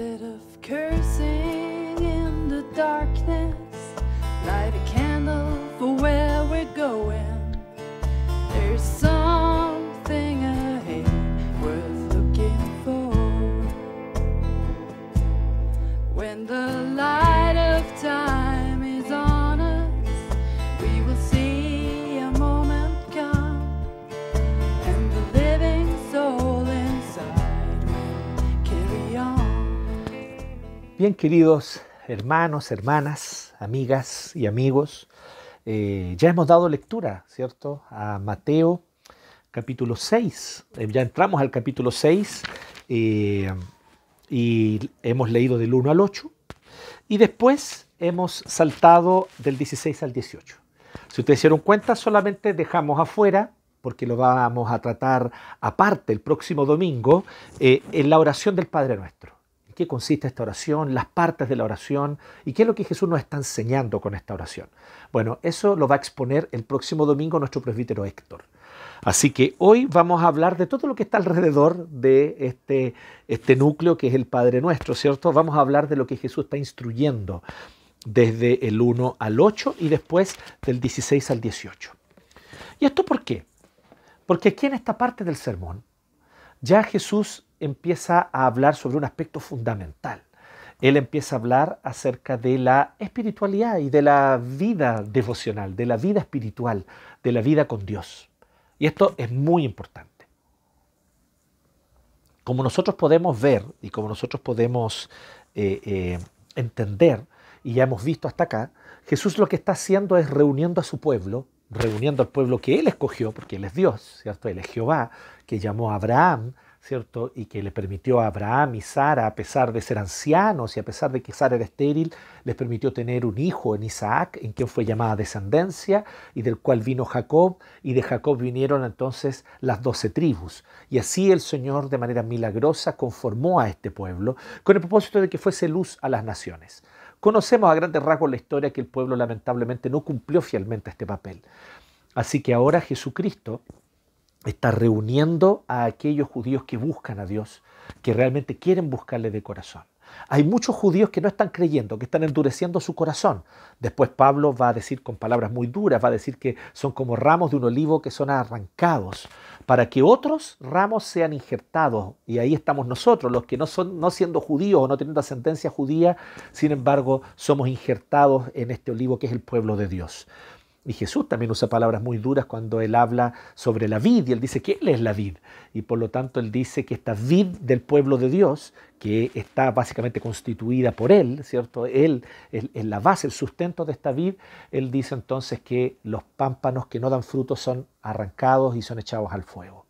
Instead of cursing in the darkness, light a candle for where we're going. There's something ahead worth looking for. When the light Bien, queridos hermanos, hermanas, amigas y amigos, eh, ya hemos dado lectura, ¿cierto? A Mateo capítulo 6. Eh, ya entramos al capítulo 6 eh, y hemos leído del 1 al 8. Y después hemos saltado del 16 al 18. Si ustedes se dieron cuenta, solamente dejamos afuera, porque lo vamos a tratar aparte el próximo domingo, en la oración del Padre Nuestro. ¿En qué consiste esta oración? Las partes de la oración y qué es lo que Jesús nos está enseñando con esta oración. Bueno, eso lo va a exponer el próximo domingo nuestro presbítero Héctor. Así que hoy vamos a hablar de todo lo que está alrededor de este, este núcleo que es el Padre Nuestro, ¿cierto? Vamos a hablar de lo que Jesús está instruyendo desde el 1 al 8 y después del 16 al 18. ¿Y esto por qué? Porque aquí en esta parte del sermón ya Jesús empieza a hablar sobre un aspecto fundamental. Él empieza a hablar acerca de la espiritualidad y de la vida devocional, de la vida espiritual, de la vida con Dios. Y esto es muy importante. Como nosotros podemos ver y como nosotros podemos eh, eh, entender, y ya hemos visto hasta acá, Jesús lo que está haciendo es reuniendo a su pueblo, reuniendo al pueblo que Él escogió, porque Él es Dios, ¿cierto? Él es Jehová, que llamó a Abraham, ¿cierto? Y que le permitió a Abraham y Sara, a pesar de ser ancianos y a pesar de que Sara era estéril, les permitió tener un hijo en Isaac, en quien fue llamada descendencia, y del cual vino Jacob, y de Jacob vinieron entonces las doce tribus. Y así el Señor de manera milagrosa conformó a este pueblo con el propósito de que fuese luz a las naciones. Conocemos a grandes rasgos la historia que el pueblo lamentablemente no cumplió fielmente este papel. Así que ahora Jesucristo está reuniendo a aquellos judíos que buscan a Dios, que realmente quieren buscarle de corazón. Hay muchos judíos que no están creyendo, que están endureciendo su corazón. Después Pablo va a decir con palabras muy duras, va a decir que son como ramos de un olivo que son arrancados para que otros ramos sean injertados. Y ahí estamos nosotros, los que no, son, no siendo judíos o no teniendo ascendencia judía, sin embargo somos injertados en este olivo que es el pueblo de Dios. Y Jesús también usa palabras muy duras cuando él habla sobre la vid y él dice que él es la vid. Y por lo tanto él dice que esta vid del pueblo de Dios, que está básicamente constituida por él, ¿cierto? Él es la base, el sustento de esta vid. Él dice entonces que los pámpanos que no dan frutos son arrancados y son echados al fuego.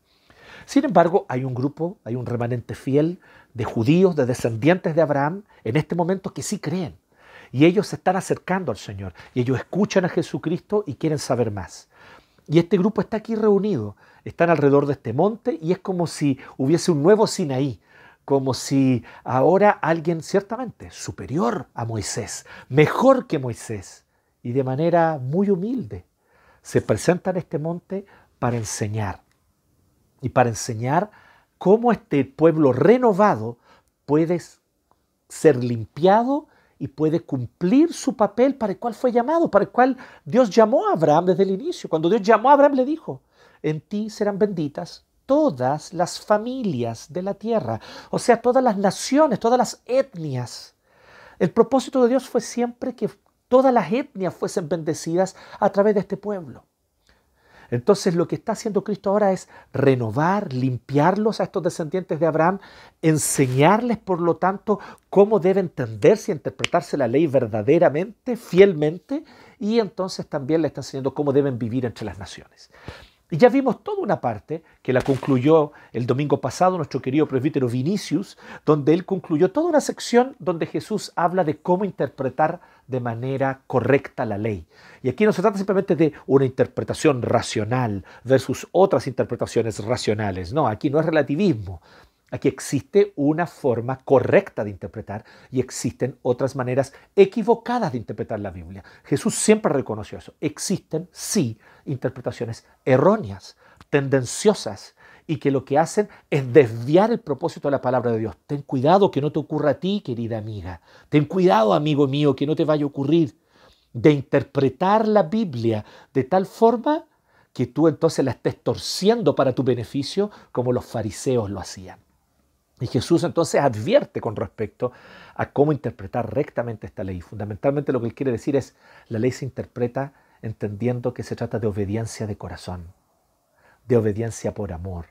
Sin embargo, hay un grupo, hay un remanente fiel de judíos, de descendientes de Abraham, en este momento que sí creen y ellos se están acercando al Señor. Y ellos escuchan a Jesucristo y quieren saber más. Y este grupo está aquí reunido. Están alrededor de este monte y es como si hubiese un nuevo Sinaí. Como si ahora alguien ciertamente superior a Moisés, mejor que Moisés, y de manera muy humilde, se presenta en este monte para enseñar. Y para enseñar cómo este pueblo renovado puede ser limpiado y puede cumplir su papel para el cual fue llamado, para el cual Dios llamó a Abraham desde el inicio. Cuando Dios llamó a Abraham le dijo, en ti serán benditas todas las familias de la tierra, o sea, todas las naciones, todas las etnias. El propósito de Dios fue siempre que todas las etnias fuesen bendecidas a través de este pueblo. Entonces lo que está haciendo Cristo ahora es renovar, limpiarlos a estos descendientes de Abraham, enseñarles por lo tanto cómo debe entenderse y interpretarse la ley verdaderamente, fielmente, y entonces también le está enseñando cómo deben vivir entre las naciones. Y ya vimos toda una parte que la concluyó el domingo pasado nuestro querido presbítero Vinicius, donde él concluyó toda una sección donde Jesús habla de cómo interpretar de manera correcta la ley. Y aquí no se trata simplemente de una interpretación racional versus otras interpretaciones racionales. No, aquí no es relativismo. Aquí existe una forma correcta de interpretar y existen otras maneras equivocadas de interpretar la Biblia. Jesús siempre reconoció eso. Existen, sí, interpretaciones erróneas, tendenciosas y que lo que hacen es desviar el propósito de la palabra de Dios. Ten cuidado que no te ocurra a ti, querida amiga. Ten cuidado, amigo mío, que no te vaya a ocurrir de interpretar la Biblia de tal forma que tú entonces la estés torciendo para tu beneficio como los fariseos lo hacían. Y Jesús entonces advierte con respecto a cómo interpretar rectamente esta ley. Fundamentalmente lo que él quiere decir es, la ley se interpreta entendiendo que se trata de obediencia de corazón, de obediencia por amor,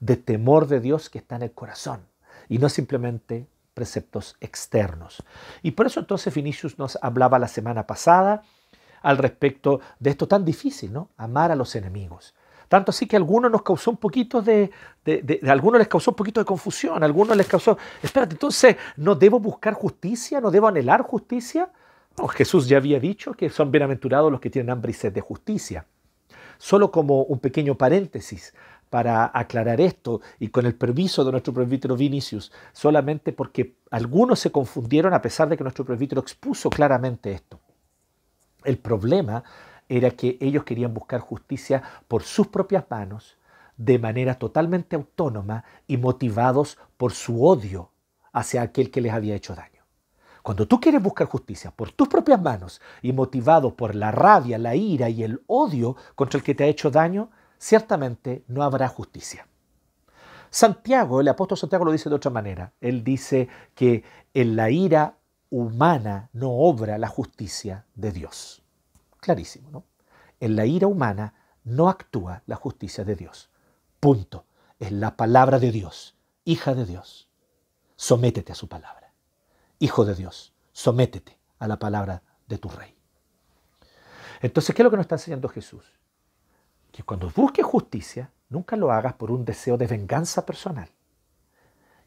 de temor de Dios que está en el corazón y no simplemente preceptos externos. Y por eso entonces Vinicius nos hablaba la semana pasada al respecto de esto tan difícil, ¿no? Amar a los enemigos. Tanto así que a algunos nos causó un poquito de, de, algunos les causó un poquito de confusión, a algunos les causó, espérate, entonces, ¿no debo buscar justicia? ¿No debo anhelar justicia? Jesús ya había dicho que son bienaventurados los que tienen hambre y sed de justicia. Solo como un pequeño paréntesis para aclarar esto y con el permiso de nuestro presbítero Vinicius, solamente porque algunos se confundieron a pesar de que nuestro presbítero expuso claramente esto. El problema era que ellos querían buscar justicia por sus propias manos, de manera totalmente autónoma y motivados por su odio hacia aquel que les había hecho daño. Cuando tú quieres buscar justicia por tus propias manos y motivado por la rabia, la ira y el odio contra el que te ha hecho daño, ciertamente no habrá justicia. Santiago, el apóstol Santiago lo dice de otra manera. Él dice que en la ira humana no obra la justicia de Dios. Clarísimo, ¿no? En la ira humana no actúa la justicia de Dios. Punto. Es la palabra de Dios, hija de Dios. Sométete a su palabra. Hijo de Dios, sométete a la palabra de tu rey. Entonces, ¿qué es lo que nos está enseñando Jesús? Que cuando busques justicia, nunca lo hagas por un deseo de venganza personal.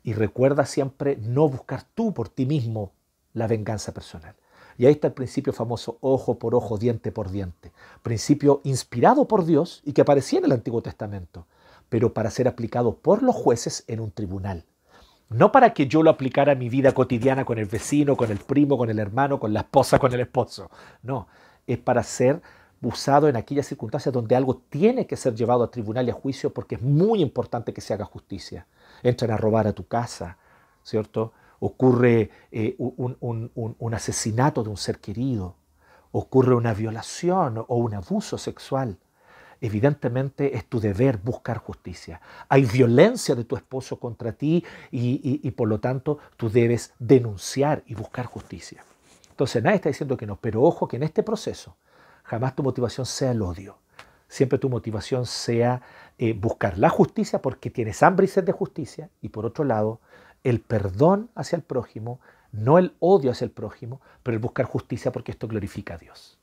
Y recuerda siempre no buscar tú por ti mismo la venganza personal. Y ahí está el principio famoso ojo por ojo, diente por diente. Principio inspirado por Dios y que aparecía en el Antiguo Testamento, pero para ser aplicado por los jueces en un tribunal. No para que yo lo aplicara a mi vida cotidiana con el vecino, con el primo, con el hermano, con la esposa, con el esposo. No, es para ser usado en aquellas circunstancias donde algo tiene que ser llevado a tribunal y a juicio porque es muy importante que se haga justicia. Entran a robar a tu casa, ¿cierto? ocurre eh, un, asesinato de un ser querido, ocurre una violación o un abuso sexual, evidentemente es tu deber buscar justicia. Hay violencia de tu esposo contra ti y, por lo tanto tú debes denunciar y buscar justicia. Entonces nadie está diciendo que no, pero ojo que en este proceso jamás tu motivación sea el odio. Siempre tu motivación sea eh, buscar la justicia porque tienes hambre y sed de justicia y por otro lado el perdón hacia el prójimo, no el odio hacia el prójimo, pero el buscar justicia porque esto glorifica a Dios.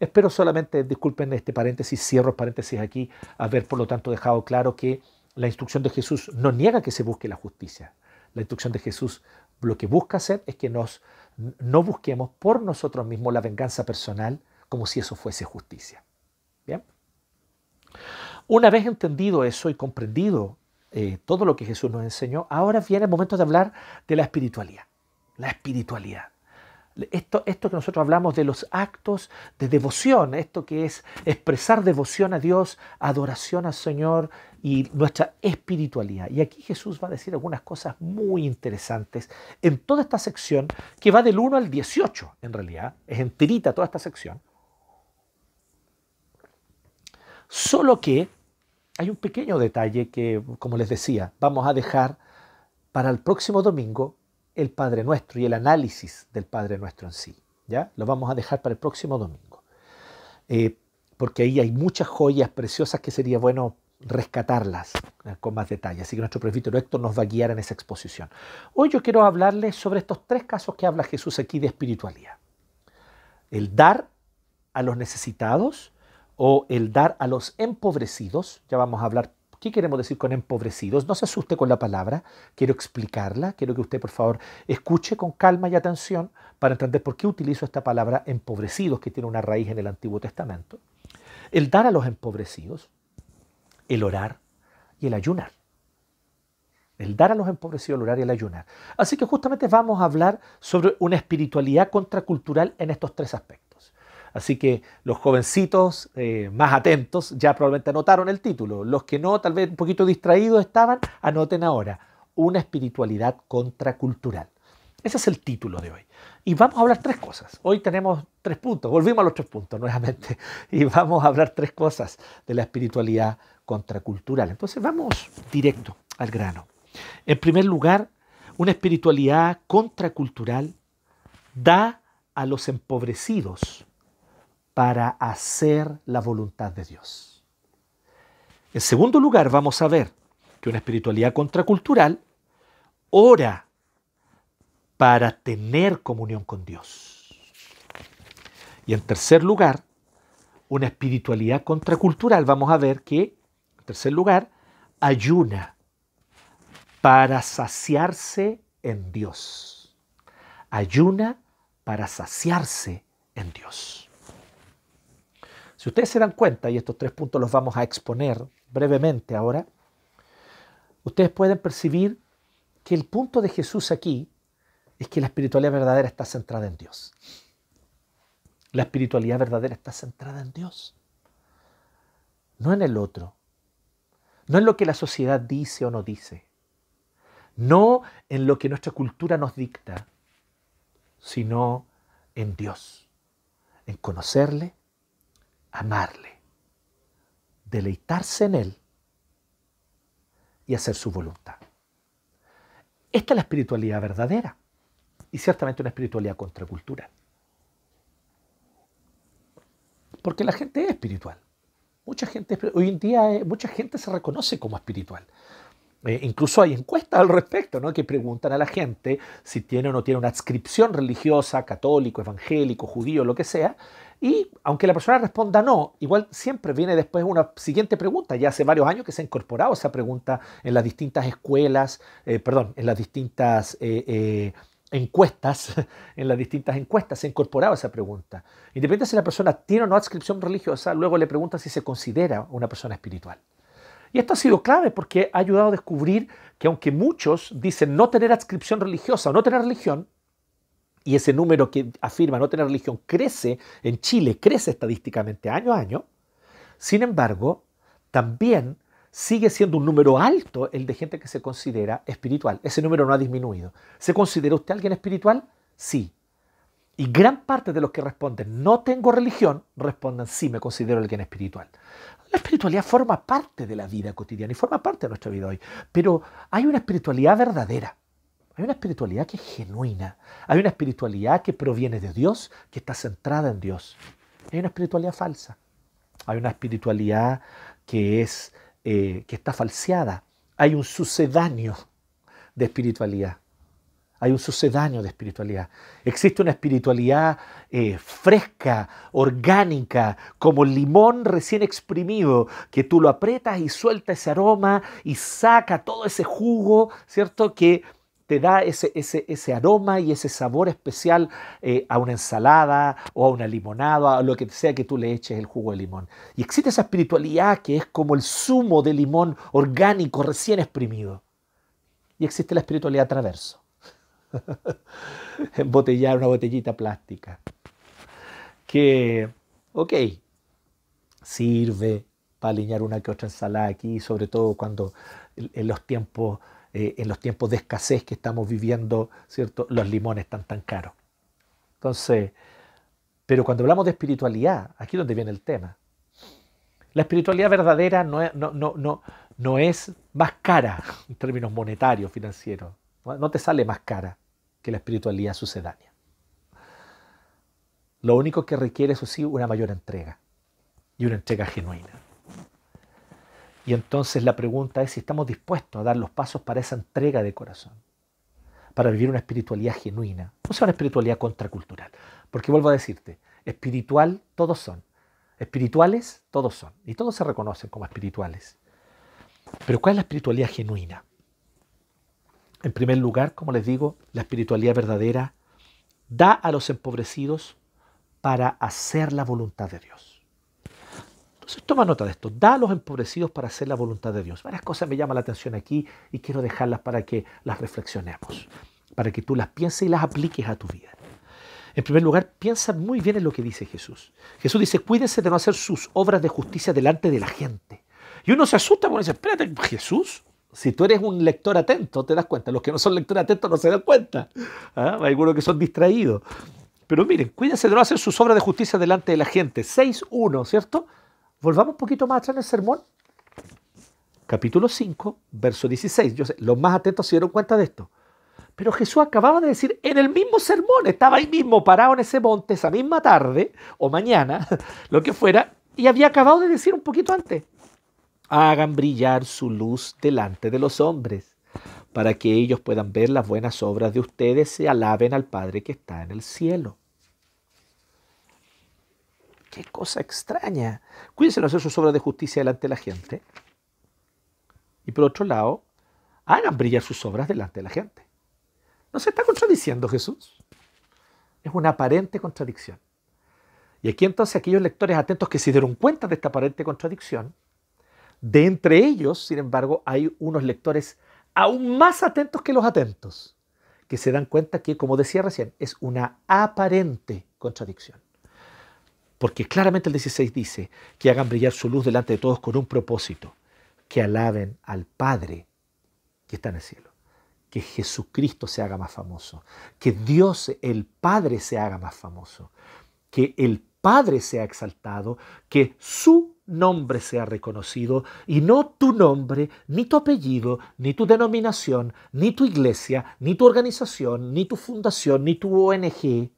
Espero solamente, disculpen este paréntesis, cierro paréntesis aquí, haber por lo tanto dejado claro que la instrucción de Jesús no niega que se busque la justicia. La instrucción de Jesús lo que busca hacer es que nos, no busquemos por nosotros mismos la venganza personal como si eso fuese justicia. ¿Bien? Una vez entendido eso y comprendido eh, todo lo que Jesús nos enseñó, ahora viene el momento de hablar de la espiritualidad. La espiritualidad. Esto, esto que nosotros hablamos de los actos de devoción, esto que es expresar devoción a Dios, adoración al Señor y nuestra espiritualidad. Y aquí Jesús va a decir algunas cosas muy interesantes en toda esta sección que va del 1 al 18, en realidad, es enterita toda esta sección. Solo que hay un pequeño detalle que, como les decía, vamos a dejar para el próximo domingo el Padre Nuestro y el análisis del Padre Nuestro en sí. ¿ya? Lo vamos a dejar para el próximo domingo. Eh, porque ahí hay muchas joyas preciosas que sería bueno rescatarlas eh, con más detalle. Así que nuestro presbítero Héctor nos va a guiar en esa exposición. Hoy yo quiero hablarles sobre estos tres casos que habla Jesús aquí de espiritualidad. El dar a los necesitados, o el dar a los empobrecidos, ya vamos a hablar, ¿qué queremos decir con empobrecidos? No se asuste con la palabra, quiero explicarla, quiero que usted por favor escuche con calma y atención para entender por qué utilizo esta palabra empobrecidos, que tiene una raíz en el Antiguo Testamento. El dar a los empobrecidos, el orar y el ayunar. El dar a los empobrecidos, el orar y el ayunar. Así que justamente vamos a hablar sobre una espiritualidad contracultural en estos tres aspectos. Así que los jovencitos eh, más atentos ya probablemente anotaron el título. Los que no, tal vez un poquito distraídos estaban, anoten ahora. Una espiritualidad contracultural. Ese es el título de hoy. Y vamos a hablar tres cosas. Hoy tenemos tres puntos. Volvimos a los tres puntos nuevamente. Y vamos a hablar tres cosas de la espiritualidad contracultural. Entonces vamos directo al grano. En primer lugar, una espiritualidad contracultural da a los empobrecidos para hacer la voluntad de Dios. En segundo lugar, vamos a ver que una espiritualidad contracultural ora para tener comunión con Dios. Y en tercer lugar, una espiritualidad contracultural, vamos a ver que, en tercer lugar, ayuna para saciarse en Dios. Ayuna para saciarse en Dios. Si ustedes se dan cuenta, y estos tres puntos los vamos a exponer brevemente ahora, ustedes pueden percibir que el punto de Jesús aquí es que la espiritualidad verdadera está centrada en Dios. La espiritualidad verdadera está centrada en Dios, no en el otro, no en lo que la sociedad dice o no dice, no en lo que nuestra cultura nos dicta, sino en Dios, en conocerle, amarle, deleitarse en Él y hacer su voluntad. Esta es la espiritualidad verdadera y ciertamente una espiritualidad contracultural. Porque la gente es espiritual. Mucha gente, hoy en día eh, mucha gente se reconoce como espiritual. Eh, incluso hay encuestas al respecto, ¿no? que preguntan a la gente si tiene o no tiene una adscripción religiosa, católico, evangélico, judío, lo que sea. Y aunque la persona responda no, igual siempre viene después una siguiente pregunta. Ya hace varios años que se ha incorporado esa pregunta en las distintas escuelas, eh, perdón, en las distintas eh, encuestas, en las distintas encuestas se ha incorporado esa pregunta. Independientemente si la persona tiene o no adscripción religiosa, luego le pregunta si se considera una persona espiritual. Y esto ha sido clave porque ha ayudado a descubrir que aunque muchos dicen no tener adscripción religiosa o no tener religión, y ese número que afirma no tener religión crece en Chile, crece estadísticamente año a año, sin embargo, también sigue siendo un número alto el de gente que se considera espiritual. Ese número no ha disminuido. ¿Se considera usted alguien espiritual? Sí. Y gran parte de los que responden no tengo religión, responden sí, me considero alguien espiritual. La espiritualidad forma parte de la vida cotidiana y forma parte de nuestra vida hoy. Pero hay una espiritualidad verdadera. Hay una espiritualidad que es genuina. Hay una espiritualidad que proviene de Dios, que está centrada en Dios. Hay una espiritualidad falsa. Hay una espiritualidad que, es, eh, que está falseada. Hay un sucedáneo de espiritualidad hay un sucedáneo de espiritualidad. Existe una espiritualidad eh, fresca, orgánica, como limón recién exprimido, que tú lo aprietas y suelta ese aroma y saca todo ese jugo, ¿cierto? Que te da ese, aroma y ese sabor especial eh, a una ensalada o a una limonada, a lo que sea que tú le eches el jugo de limón. Y existe esa espiritualidad que es como el zumo de limón orgánico recién exprimido. Y existe la espiritualidad traverso embotellar una botellita plástica. Que, ok, sirve para alinear una que otra ensalada aquí, sobre todo cuando en los tiempos, eh, en los tiempos de escasez que estamos viviendo, ¿cierto? Los limones están tan caros. Entonces, pero cuando hablamos de espiritualidad, aquí es donde viene el tema. La espiritualidad verdadera no no, no, no, no es más cara en términos monetarios, financieros. No te sale más cara que la espiritualidad sucedánea. Lo único que requiere, eso sí, una mayor entrega y una entrega genuina. Y entonces la pregunta es si estamos dispuestos a dar los pasos para esa entrega de corazón, para vivir una espiritualidad genuina, no sea una espiritualidad contracultural. Porque vuelvo a decirte, espiritual todos son, espirituales todos son, y todos se reconocen como espirituales. Pero ¿cuál es la espiritualidad genuina? En primer lugar, como les digo, la espiritualidad verdadera da a los empobrecidos para hacer la voluntad de Dios. Entonces toma nota de esto, da a los empobrecidos para hacer la voluntad de Dios. Varias cosas me llaman la atención aquí y quiero dejarlas para que las reflexionemos, para que tú las pienses y las apliques a tu vida. En primer lugar, piensa muy bien en lo que dice Jesús. Jesús dice, cuídense de no hacer sus obras de justicia delante de la gente. Y uno se asusta porque dice, espérate, Jesús, si tú eres un lector atento, te das cuenta. Los que no son lectores atentos no se dan cuenta. ¿Ah? Hay algunos que son distraídos. Pero miren, cuídense de no hacer sus obras de justicia delante de la gente. 6.1, ¿cierto? Volvamos un poquito más atrás en el sermón. Capítulo 5, verso 16. Yo sé, los más atentos se dieron cuenta de esto. Pero Jesús acababa de decir en el mismo sermón, estaba ahí mismo parado en ese monte esa misma tarde o mañana, lo que fuera, y había acabado de decir un poquito antes, hagan brillar su luz delante de los hombres, para que ellos puedan ver las buenas obras de ustedes y alaben al Padre que está en el cielo. Qué cosa extraña. Cuídense de hacer sus obras de justicia delante de la gente. Y por otro lado, hagan brillar sus obras delante de la gente. ¿No se está contradiciendo Jesús? Es una aparente contradicción. Y aquí entonces aquellos lectores atentos que se dieron cuenta de esta aparente contradicción, de entre ellos, sin embargo, hay unos lectores aún más atentos que los atentos, que se dan cuenta que, como decía recién, es una aparente contradicción. Porque claramente el 16 dice que hagan brillar su luz delante de todos con un propósito, que alaben al Padre que está en el cielo que Jesucristo se haga más famoso, que Dios el Padre se haga más famoso, que el Padre sea exaltado, que su nombre sea reconocido y no tu nombre, ni tu apellido, ni tu denominación, ni tu iglesia, ni tu organización, ni tu fundación, ni tu ONG,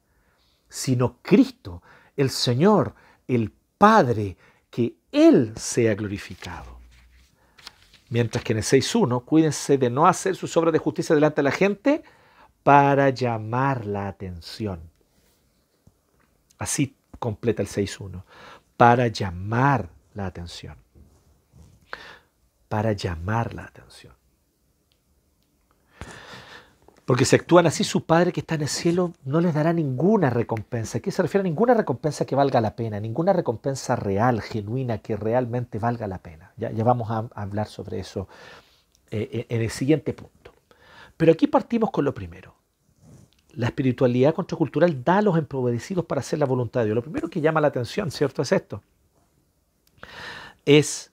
sino Cristo, el Señor, el Padre, que Él sea glorificado. Mientras que en el 6.1, cuídense de no hacer sus obras de justicia delante de la gente para llamar la atención. Así completa el 6.1. Para llamar la atención. Para llamar la atención. Porque si actúan así, su Padre que está en el cielo no les dará ninguna recompensa. ¿Qué se refiere a ninguna recompensa que valga la pena? Ninguna recompensa real, genuina, que realmente valga la pena. Ya, vamos a, hablar sobre eso eh, eh, en el siguiente punto. Pero aquí partimos con lo primero. La espiritualidad contracultural da a los empobrecidos para hacer la voluntad de Dios. Lo primero que llama la atención, ¿cierto? Es esto. Es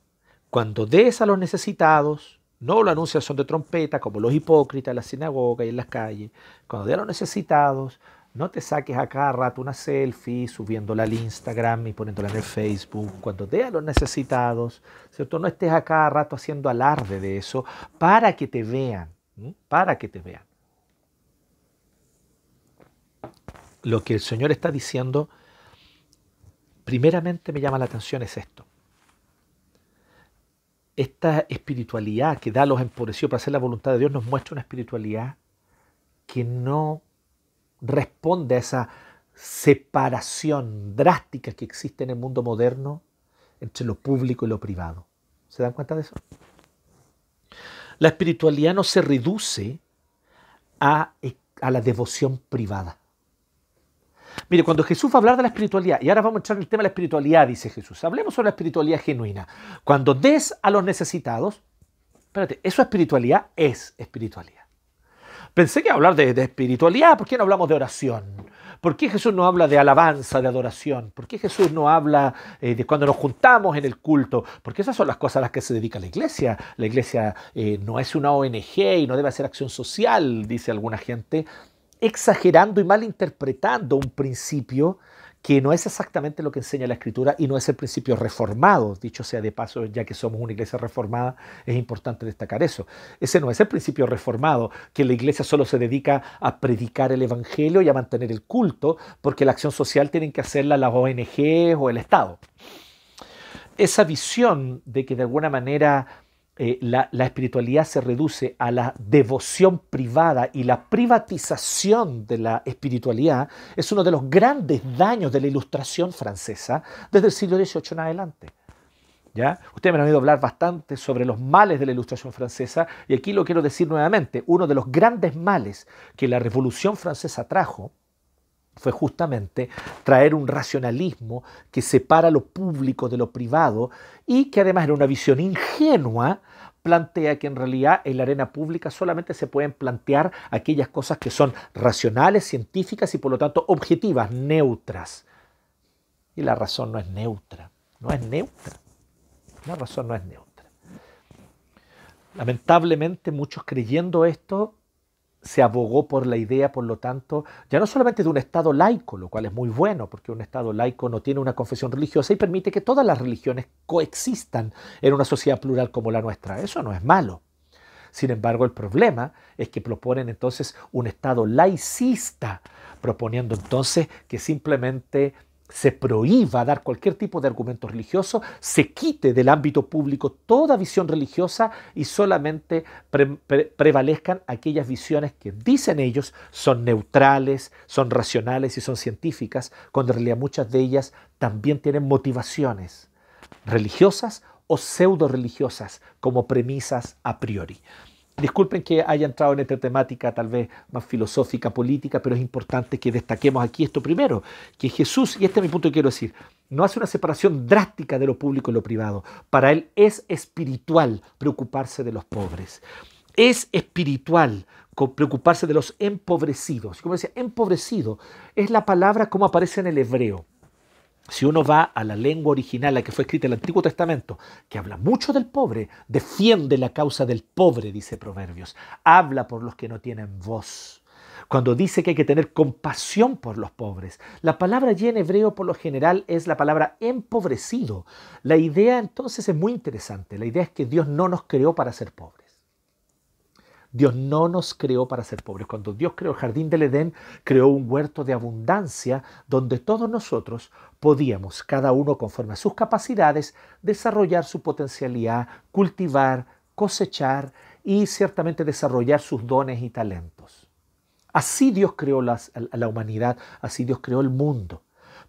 cuando des a los necesitados, no lo anuncian son de trompeta, como los hipócritas en la sinagoga y en las calles. Cuando de los necesitados, no te saques a cada rato una selfie subiéndola al Instagram y poniéndola en el Facebook. Cuando dé a los necesitados, ¿cierto? No estés a cada rato haciendo alarde de eso para que te vean, para que te vean. Lo que el Señor está diciendo, primeramente me llama la atención es esto esta espiritualidad que da a los empobrecidos para hacer la voluntad de Dios nos muestra una espiritualidad que no responde a esa separación drástica que existe en el mundo moderno entre lo público y lo privado. ¿Se dan cuenta de eso? La espiritualidad no se reduce a, a la devoción privada. Mire, cuando Jesús va a hablar de la espiritualidad, y ahora vamos a entrar en el tema de la espiritualidad, dice Jesús, hablemos sobre la espiritualidad genuina. Cuando des a los necesitados, espérate, ¿eso es espiritualidad? Es espiritualidad. Pensé que hablar de, espiritualidad, ¿por qué no hablamos de oración? ¿Por qué Jesús no habla de alabanza, de adoración? ¿Por qué Jesús no habla eh, de cuando nos juntamos en el culto? Porque esas son las cosas a las que se dedica la iglesia. La iglesia eh, no es una ONG y no debe hacer acción social, dice alguna gente exagerando y malinterpretando un principio que no es exactamente lo que enseña la escritura y no es el principio reformado. Dicho sea de paso, ya que somos una iglesia reformada, es importante destacar eso. Ese no es el principio reformado, que la iglesia solo se dedica a predicar el evangelio y a mantener el culto, porque la acción social tienen que hacerla las ONG o el Estado. Esa visión de que de alguna manera eh, la, espiritualidad se reduce a la devoción privada y la privatización de la espiritualidad es uno de los grandes daños de la ilustración francesa desde el siglo XVIII en adelante. ¿Ya? Ustedes me han oído hablar bastante sobre los males de la ilustración francesa y aquí lo quiero decir nuevamente. Uno de los grandes males que la revolución francesa trajo fue justamente traer un racionalismo que separa lo público de lo privado y que además era una visión ingenua plantea que en realidad en la arena pública solamente se pueden plantear aquellas cosas que son racionales, científicas y por lo tanto objetivas, neutras. Y la razón no es neutra, no es neutra. La razón no es neutra. Lamentablemente muchos creyendo esto se abogó por la idea, por lo tanto, ya no solamente de un Estado laico, lo cual es muy bueno, porque un Estado laico no tiene una confesión religiosa y permite que todas las religiones coexistan en una sociedad plural como la nuestra. Eso no es malo. Sin embargo, el problema es que proponen entonces un Estado laicista, proponiendo entonces que simplemente se prohíba dar cualquier tipo de argumento religioso, se quite del ámbito público toda visión religiosa y solamente prevalezcan aquellas visiones que dicen ellos son neutrales, son racionales y son científicas, cuando en realidad muchas de ellas también tienen motivaciones religiosas o pseudo religiosas como premisas a priori. Disculpen que haya entrado en esta temática tal vez más filosófica, política, pero es importante que destaquemos aquí esto primero, que Jesús, y este es mi punto que quiero decir, no hace una separación drástica de lo público y lo privado. Para él es espiritual preocuparse de los pobres. Es espiritual preocuparse de los empobrecidos. Como decía, empobrecido es la palabra como aparece en el hebreo. Si uno va a la lengua original, la que fue escrita en el Antiguo Testamento, que habla mucho del pobre, defiende la causa del pobre, dice Proverbios, habla por los que no tienen voz. Cuando dice que hay que tener compasión por los pobres, la palabra allí en hebreo por lo general es la palabra empobrecido. La idea entonces es muy interesante. La idea es que Dios no nos creó para ser pobres. Dios no nos creó para ser pobres. Cuando Dios creó el jardín del Edén, creó un huerto de abundancia donde todos nosotros podíamos, cada uno conforme a sus capacidades, desarrollar su potencialidad, cultivar, cosechar y ciertamente desarrollar sus dones y talentos. Así Dios creó a la humanidad, así Dios creó el mundo.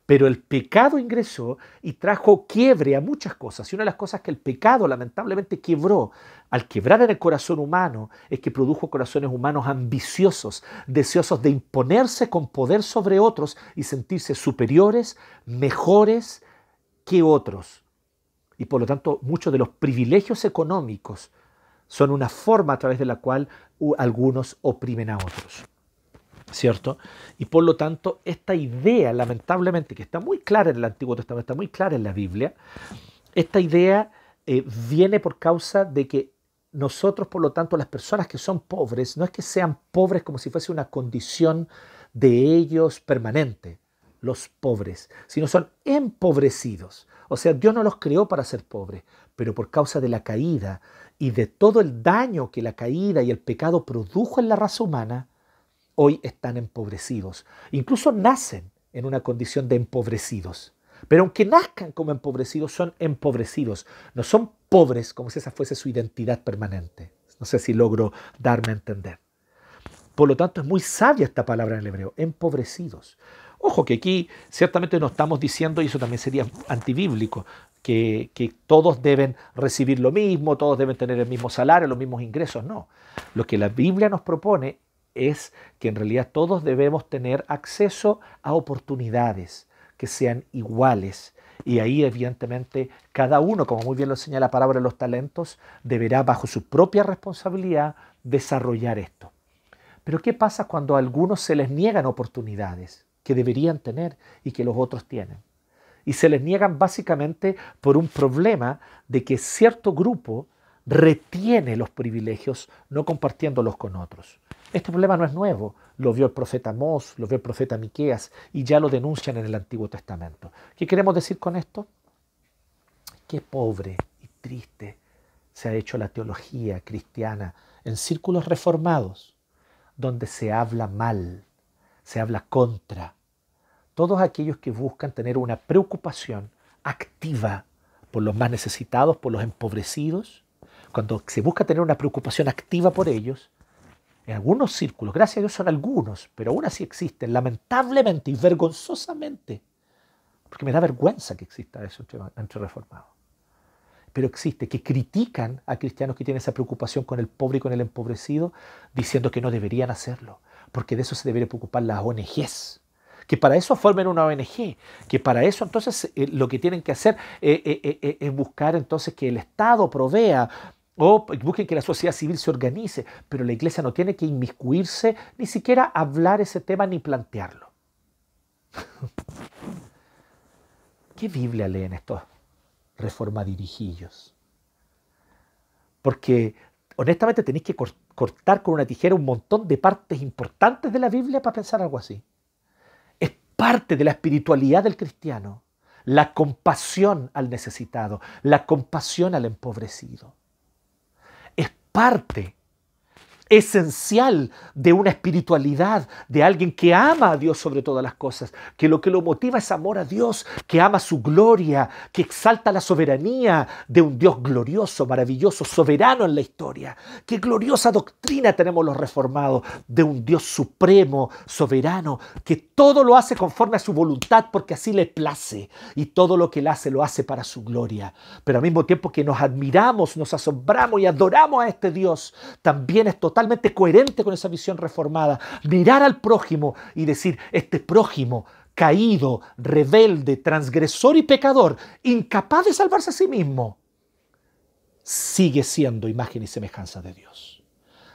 Pero el pecado ingresó y trajo quiebre a muchas cosas. Y una de las cosas que el pecado lamentablemente quebró al quebrar en el corazón humano es que produjo corazones humanos ambiciosos, deseosos de imponerse con poder sobre otros y sentirse superiores, mejores que otros. Y por lo tanto muchos de los privilegios económicos son una forma a través de la cual algunos oprimen a otros. ¿Cierto? Y por lo tanto, esta idea, lamentablemente, que está muy clara en el Antiguo Testamento, está muy clara en la Biblia, esta idea eh, viene por causa de que nosotros, por lo tanto, las personas que son pobres, no es que sean pobres como si fuese una condición de ellos permanente, los pobres, sino son empobrecidos. O sea, Dios no los creó para ser pobres, pero por causa de la caída y de todo el daño que la caída y el pecado produjo en la raza humana, hoy están empobrecidos. Incluso nacen en una condición de empobrecidos. Pero aunque nazcan como empobrecidos, son empobrecidos. No son pobres como si esa fuese su identidad permanente. No sé si logro darme a entender. Por lo tanto, es muy sabia esta palabra en el hebreo, empobrecidos. Ojo que aquí ciertamente no estamos diciendo, y eso también sería antibíblico, que, que, todos deben recibir lo mismo, todos deben tener el mismo salario, los mismos ingresos. No. Lo que la Biblia nos propone es que en realidad todos debemos tener acceso a oportunidades que sean iguales. Y ahí evidentemente cada uno, como muy bien lo enseña la palabra de los talentos, deberá bajo su propia responsabilidad desarrollar esto. Pero ¿qué pasa cuando a algunos se les niegan oportunidades que deberían tener y que los otros tienen? Y se les niegan básicamente por un problema de que cierto grupo retiene los privilegios no compartiéndolos con otros. Este problema no es nuevo, lo vio el profeta Mos, lo vio el profeta Miqueas y ya lo denuncian en el Antiguo Testamento. ¿Qué queremos decir con esto? Qué pobre y triste se ha hecho la teología cristiana en círculos reformados, donde se habla mal, se habla contra. Todos aquellos que buscan tener una preocupación activa por los más necesitados, por los empobrecidos, cuando se busca tener una preocupación activa por ellos, en algunos círculos, gracias a Dios son algunos, pero aún así existen, lamentablemente y vergonzosamente, porque me da vergüenza que exista eso entre, reformados, pero existe, que critican a cristianos que tienen esa preocupación con el pobre y con el empobrecido, diciendo que no deberían hacerlo, porque de eso se debería preocupar las ONGs, que para eso formen una ONG, que para eso entonces eh, lo que tienen que hacer eh, eh, es buscar entonces que el Estado provea O busquen que la sociedad civil se organice, pero la iglesia no tiene que inmiscuirse, ni siquiera hablar ese tema ni plantearlo. ¿Qué Biblia leen estos reformadirijillos? Porque honestamente tenéis que cortar con una tijera un montón de partes importantes de la Biblia para pensar algo así. Es parte de la espiritualidad del cristiano, la compasión al necesitado, la compasión al empobrecido. Parte esencial de una espiritualidad, de alguien que ama a Dios sobre todas las cosas, que lo que lo motiva es amor a Dios, que ama su gloria, que exalta la soberanía de un Dios glorioso, maravilloso, soberano en la historia. Qué gloriosa doctrina tenemos los reformados de un Dios supremo, soberano, que todo lo hace conforme a su voluntad porque así le place y todo lo que él hace lo hace para su gloria. Pero al mismo tiempo que nos admiramos, nos asombramos y adoramos a este Dios, también es totalmente coherente con esa visión reformada. Mirar al prójimo y decir, este prójimo caído, rebelde, transgresor y pecador, incapaz de salvarse a sí mismo, sigue siendo imagen y semejanza de Dios.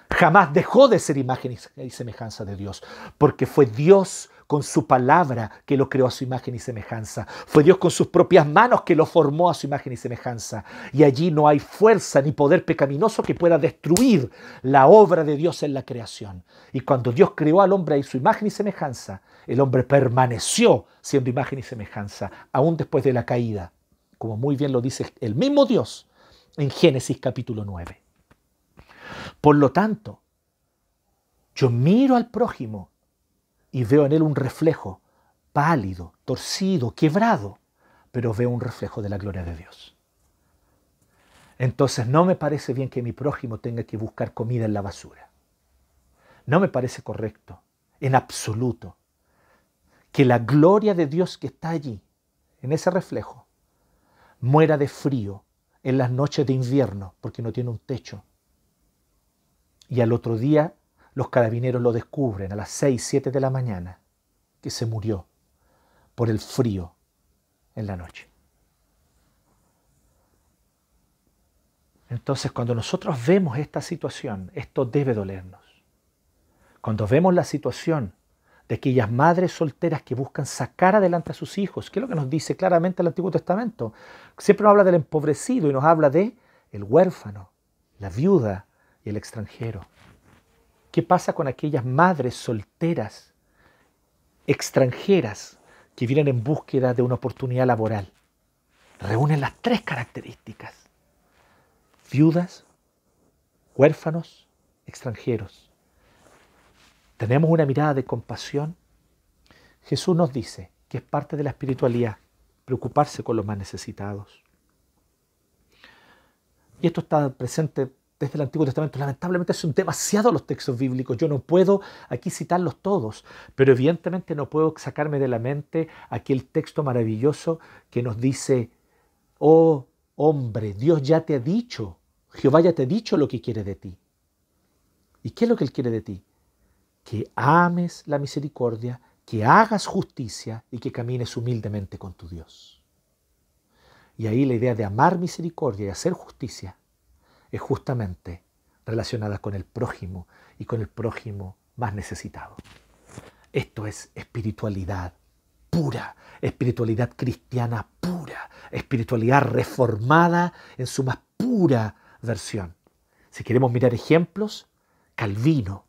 Jamás dejó de ser imagen y semejanza de Dios, porque fue Dios con su palabra que lo creó a su imagen y semejanza. Fue Dios con sus propias manos que lo formó a su imagen y semejanza. Y allí no hay fuerza ni poder pecaminoso que pueda destruir la obra de Dios en la creación. Y cuando Dios creó al hombre a su imagen y semejanza, el hombre permaneció siendo imagen y semejanza, aún después de la caída, como muy bien lo dice el mismo Dios en Génesis capítulo 9. Por lo tanto, yo miro al prójimo y veo en él un reflejo pálido, torcido, quebrado, pero veo un reflejo de la gloria de Dios. Entonces no me parece bien que mi prójimo tenga que buscar comida en la basura. No me parece correcto, en absoluto, que la gloria de Dios que está allí, en ese reflejo, muera de frío en las noches de invierno porque no tiene un techo. Y al otro día los carabineros lo descubren a las 6, 7 de la mañana, que se murió por el frío en la noche. Entonces, cuando nosotros vemos esta situación, esto debe dolernos. Cuando vemos la situación de aquellas madres solteras que buscan sacar adelante a sus hijos, que es lo que nos dice claramente el Antiguo Testamento. Siempre nos habla del empobrecido y nos habla de el huérfano, la viuda y el extranjero. ¿Qué pasa con aquellas madres solteras, extranjeras, que vienen en búsqueda de una oportunidad laboral? Reúnen las tres características. Viudas, huérfanos, extranjeros. ¿Tenemos una mirada de compasión? Jesús nos dice que es parte de la espiritualidad preocuparse con los más necesitados. Y esto está presente desde el Antiguo Testamento. Lamentablemente son demasiados los textos bíblicos. Yo no puedo aquí citarlos todos, pero evidentemente no puedo sacarme de la mente aquel texto maravilloso que nos dice, oh hombre, Dios ya te ha dicho, Jehová ya te ha dicho lo que quiere de ti. ¿Y qué es lo que Él quiere de ti? Que ames la misericordia, que hagas justicia y que camines humildemente con tu Dios. Y ahí la idea de amar misericordia y hacer justicia es justamente relacionada con el prójimo y con el prójimo más necesitado. Esto es espiritualidad pura, espiritualidad cristiana pura, espiritualidad reformada en su más pura versión. Si queremos mirar ejemplos, Calvino,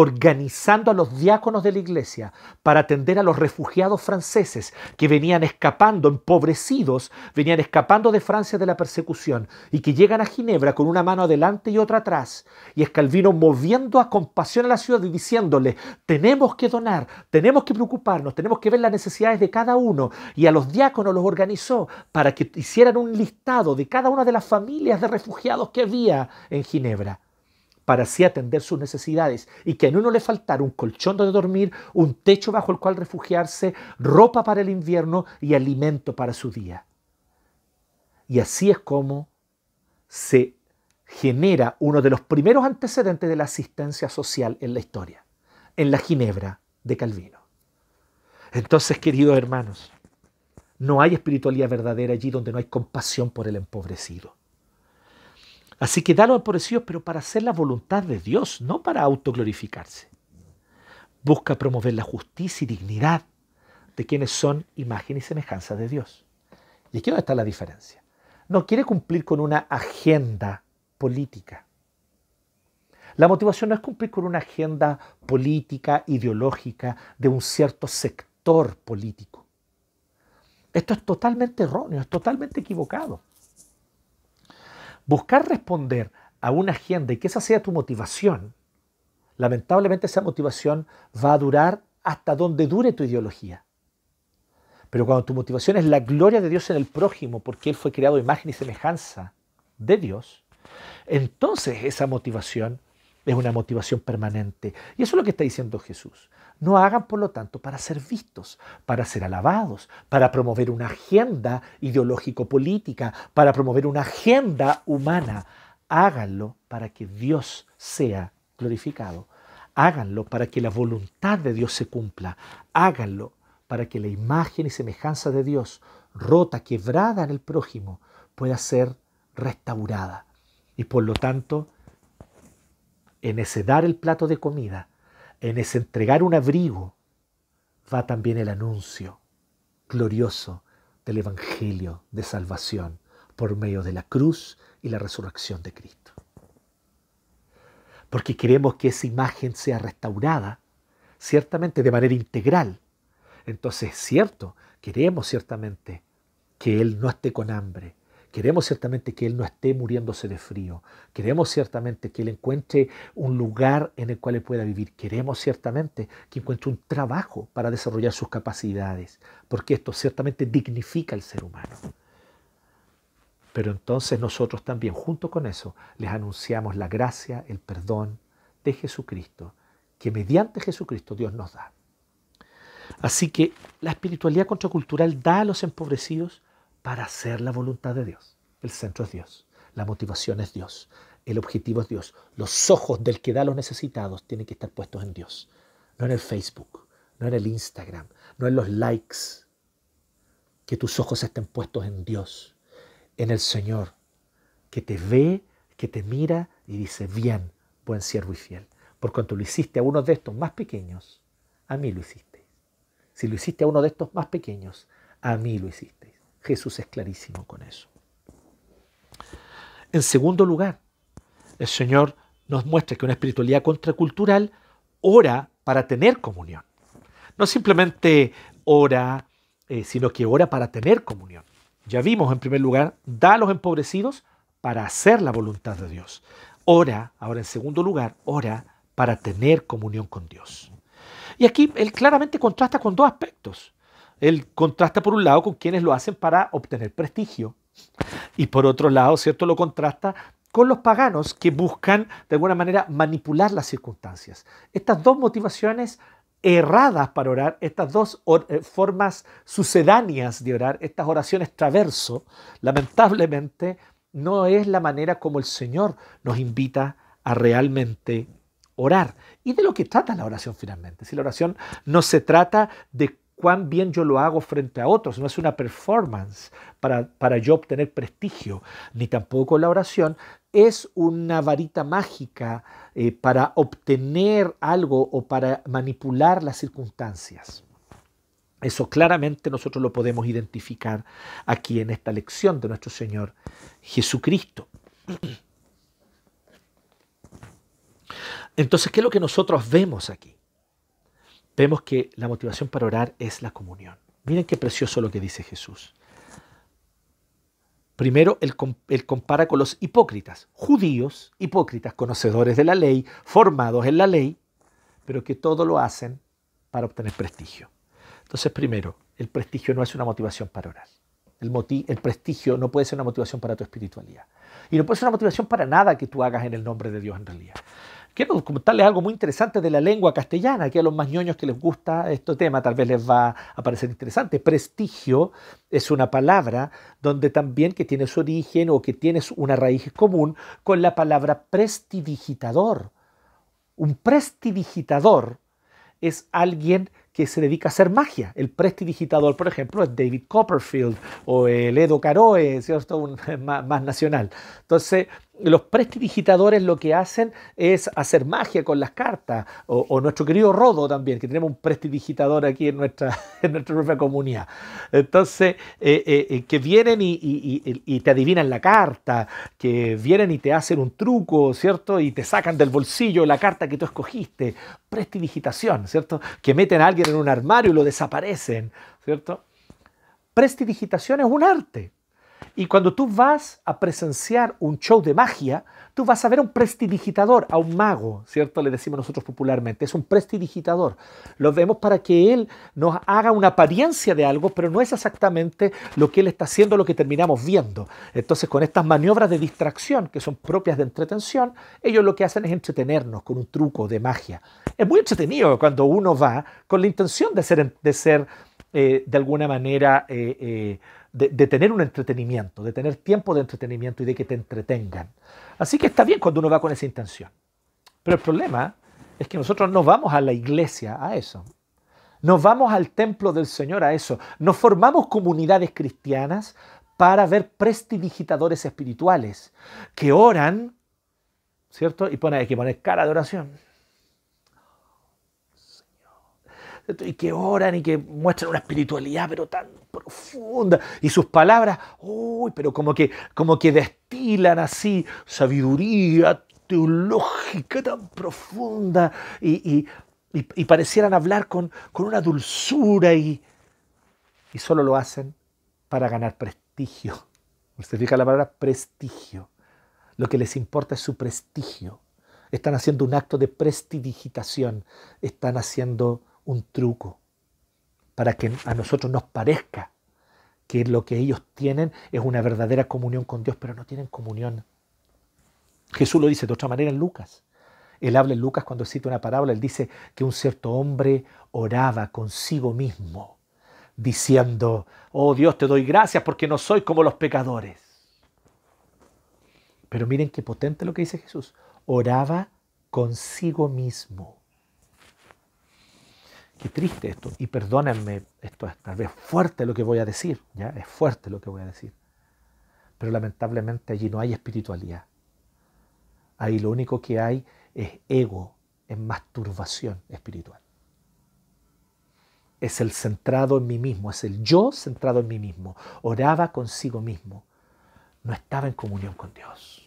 organizando a los diáconos de la iglesia para atender a los refugiados franceses que venían escapando, empobrecidos, venían escapando de Francia de la persecución y que llegan a Ginebra con una mano adelante y otra atrás. Y es Calvino moviendo a compasión a la ciudad y diciéndole, tenemos que donar, tenemos que preocuparnos, tenemos que ver las necesidades de cada uno. Y a los diáconos los organizó para que hicieran un listado de cada una de las familias de refugiados que había en Ginebra para así atender sus necesidades y que a uno le faltara un colchón donde dormir, un techo bajo el cual refugiarse, ropa para el invierno y alimento para su día. Y así es como se genera uno de los primeros antecedentes de la asistencia social en la historia, en la Ginebra de Calvino. Entonces, queridos hermanos, no hay espiritualidad verdadera allí donde no hay compasión por el empobrecido. Así que da los pero para hacer la voluntad de Dios, no para autoglorificarse. Busca promover la justicia y dignidad de quienes son imagen y semejanza de Dios. Y aquí está la diferencia. No quiere cumplir con una agenda política. La motivación no es cumplir con una agenda política, ideológica de un cierto sector político. Esto es totalmente erróneo, es totalmente equivocado. Buscar responder a una agenda y que esa sea tu motivación, lamentablemente esa motivación va a durar hasta donde dure tu ideología. Pero cuando tu motivación es la gloria de Dios en el prójimo, porque Él fue creado imagen y semejanza de Dios, entonces esa motivación es una motivación permanente. Y eso es lo que está diciendo Jesús. No hagan, por lo tanto, para ser vistos, para ser alabados, para promover una agenda ideológico-política, para promover una agenda humana. Háganlo para que Dios sea glorificado. Háganlo para que la voluntad de Dios se cumpla. Háganlo para que la imagen y semejanza de Dios, rota, quebrada en el prójimo, pueda ser restaurada. Y por lo tanto, en ese dar el plato de comida, en ese entregar un abrigo, va también el anuncio glorioso del Evangelio de salvación por medio de la cruz y la resurrección de Cristo. Porque queremos que esa imagen sea restaurada, ciertamente de manera integral. Entonces es cierto, queremos ciertamente que Él no esté con hambre, Queremos ciertamente que Él no esté muriéndose de frío. Queremos ciertamente que Él encuentre un lugar en el cual Él pueda vivir. Queremos ciertamente que encuentre un trabajo para desarrollar sus capacidades, porque esto ciertamente dignifica al ser humano. Pero entonces nosotros también, junto con eso, les anunciamos la gracia, el perdón de Jesucristo, que mediante Jesucristo Dios nos da. Así que la espiritualidad contracultural da a los empobrecidos para hacer la voluntad de Dios. El centro es Dios, la motivación es Dios, el objetivo es Dios. Los ojos del que da a los necesitados tienen que estar puestos en Dios, no en el Facebook, no en el Instagram, no en los likes. Que tus ojos estén puestos en Dios, en el Señor, que te ve, que te mira y dice, bien, buen siervo y fiel. Por cuanto lo hiciste a uno de estos más pequeños, a mí lo hiciste. Si lo hiciste a uno de estos más pequeños, a mí lo hiciste. Jesús es clarísimo con eso. En segundo lugar, el Señor nos muestra que una espiritualidad contracultural ora para tener comunión. No simplemente ora, eh, sino que ora para tener comunión. Ya vimos en primer lugar, da a los empobrecidos para hacer la voluntad de Dios. Ora, ahora en segundo lugar, ora para tener comunión con Dios. Y aquí él claramente contrasta con dos aspectos. Él contrasta por un lado con quienes lo hacen para obtener prestigio y por otro lado, ¿cierto? Lo contrasta con los paganos que buscan de alguna manera manipular las circunstancias. Estas dos motivaciones erradas para orar, estas dos eh, formas sucedáneas de orar, estas oraciones traverso, lamentablemente no es la manera como el Señor nos invita a realmente orar. Y de lo que trata la oración finalmente. Si la oración no se trata de cuán bien yo lo hago frente a otros. No es una performance para, para, yo obtener prestigio, ni tampoco la oración es una varita mágica eh, para obtener algo o para manipular las circunstancias. Eso claramente nosotros lo podemos identificar aquí en esta lección de nuestro Señor Jesucristo. Entonces, ¿qué es lo que nosotros vemos aquí? Vemos que la motivación para orar es la comunión. Miren qué precioso lo que dice Jesús. Primero, él, compara con los hipócritas, judíos, hipócritas, conocedores de la ley, formados en la ley, pero que todo lo hacen para obtener prestigio. Entonces, primero, el prestigio no es una motivación para orar. El, el, prestigio no puede ser una motivación para tu espiritualidad. Y no puede ser una motivación para nada que tú hagas en el nombre de Dios en realidad. Quiero comentarles algo muy interesante de la lengua castellana, que a los más ñoños que les gusta este tema tal vez les va a parecer interesante. Prestigio es una palabra donde también que tiene su origen o que tiene una raíz común con la palabra prestidigitador. Un prestidigitador es alguien que se dedica a hacer magia. El prestidigitador, por ejemplo, es David Copperfield o el Edo Caroe, ¿cierto? Un, más, más, nacional. Entonces, los prestidigitadores lo que hacen es hacer magia con las cartas, o, nuestro querido Rodo también, que tenemos un prestidigitador aquí en nuestra, en nuestra propia comunidad. Entonces, eh, eh, eh, que vienen y, te adivinan la carta, que vienen y te hacen un truco, ¿cierto? Y te sacan del bolsillo la carta que tú escogiste. Prestidigitación, ¿cierto? Que meten a alguien en un armario y lo desaparecen, ¿cierto? Prestidigitación es un arte. Y cuando tú vas a presenciar un show de magia, tú vas a ver a un prestidigitador, a un mago, ¿cierto? Le decimos nosotros popularmente, es un prestidigitador. Lo vemos para que él nos haga una apariencia de algo, pero no es exactamente lo que él está haciendo, lo que terminamos viendo. Entonces, con estas maniobras de distracción, que son propias de entretención, ellos lo que hacen es entretenernos con un truco de magia. Es muy entretenido cuando uno va con la intención de ser, de, ser, eh, de alguna manera... Eh, eh, de, tener un entretenimiento, de tener tiempo de entretenimiento y de que te entretengan. Así que está bien cuando uno va con esa intención. Pero el problema es que nosotros no vamos a la iglesia a eso. Nos vamos al templo del Señor a eso. Nos formamos comunidades cristianas para ver prestidigitadores espirituales que oran, ¿cierto? Y pone, hay que poner cara de oración. Y que oran y que muestran una espiritualidad pero tan profunda y sus palabras, uy, pero como que, como que destilan así sabiduría teológica tan profunda y, parecieran hablar con, con una dulzura y, y solo lo hacen para ganar prestigio. ¿Se fija la palabra prestigio? Lo que les importa es su prestigio. Están haciendo un acto de prestidigitación. Están haciendo un truco para que a nosotros nos parezca que lo que ellos tienen es una verdadera comunión con Dios, pero no tienen comunión. Jesús lo dice de otra manera en Lucas. Él habla en Lucas cuando cita una parábola, él dice que un cierto hombre oraba consigo mismo, diciendo, oh Dios, te doy gracias porque no soy como los pecadores. Pero miren qué potente lo que dice Jesús. Oraba consigo mismo. Qué triste esto. Y perdónenme, esto es tal vez fuerte lo que voy a decir, ¿ya? Es fuerte lo que voy a decir. Pero lamentablemente allí no hay espiritualidad. Ahí lo único que hay es ego, es masturbación espiritual. Es el centrado en mí mismo, es el yo centrado en mí mismo. Oraba consigo mismo. No estaba en comunión con Dios.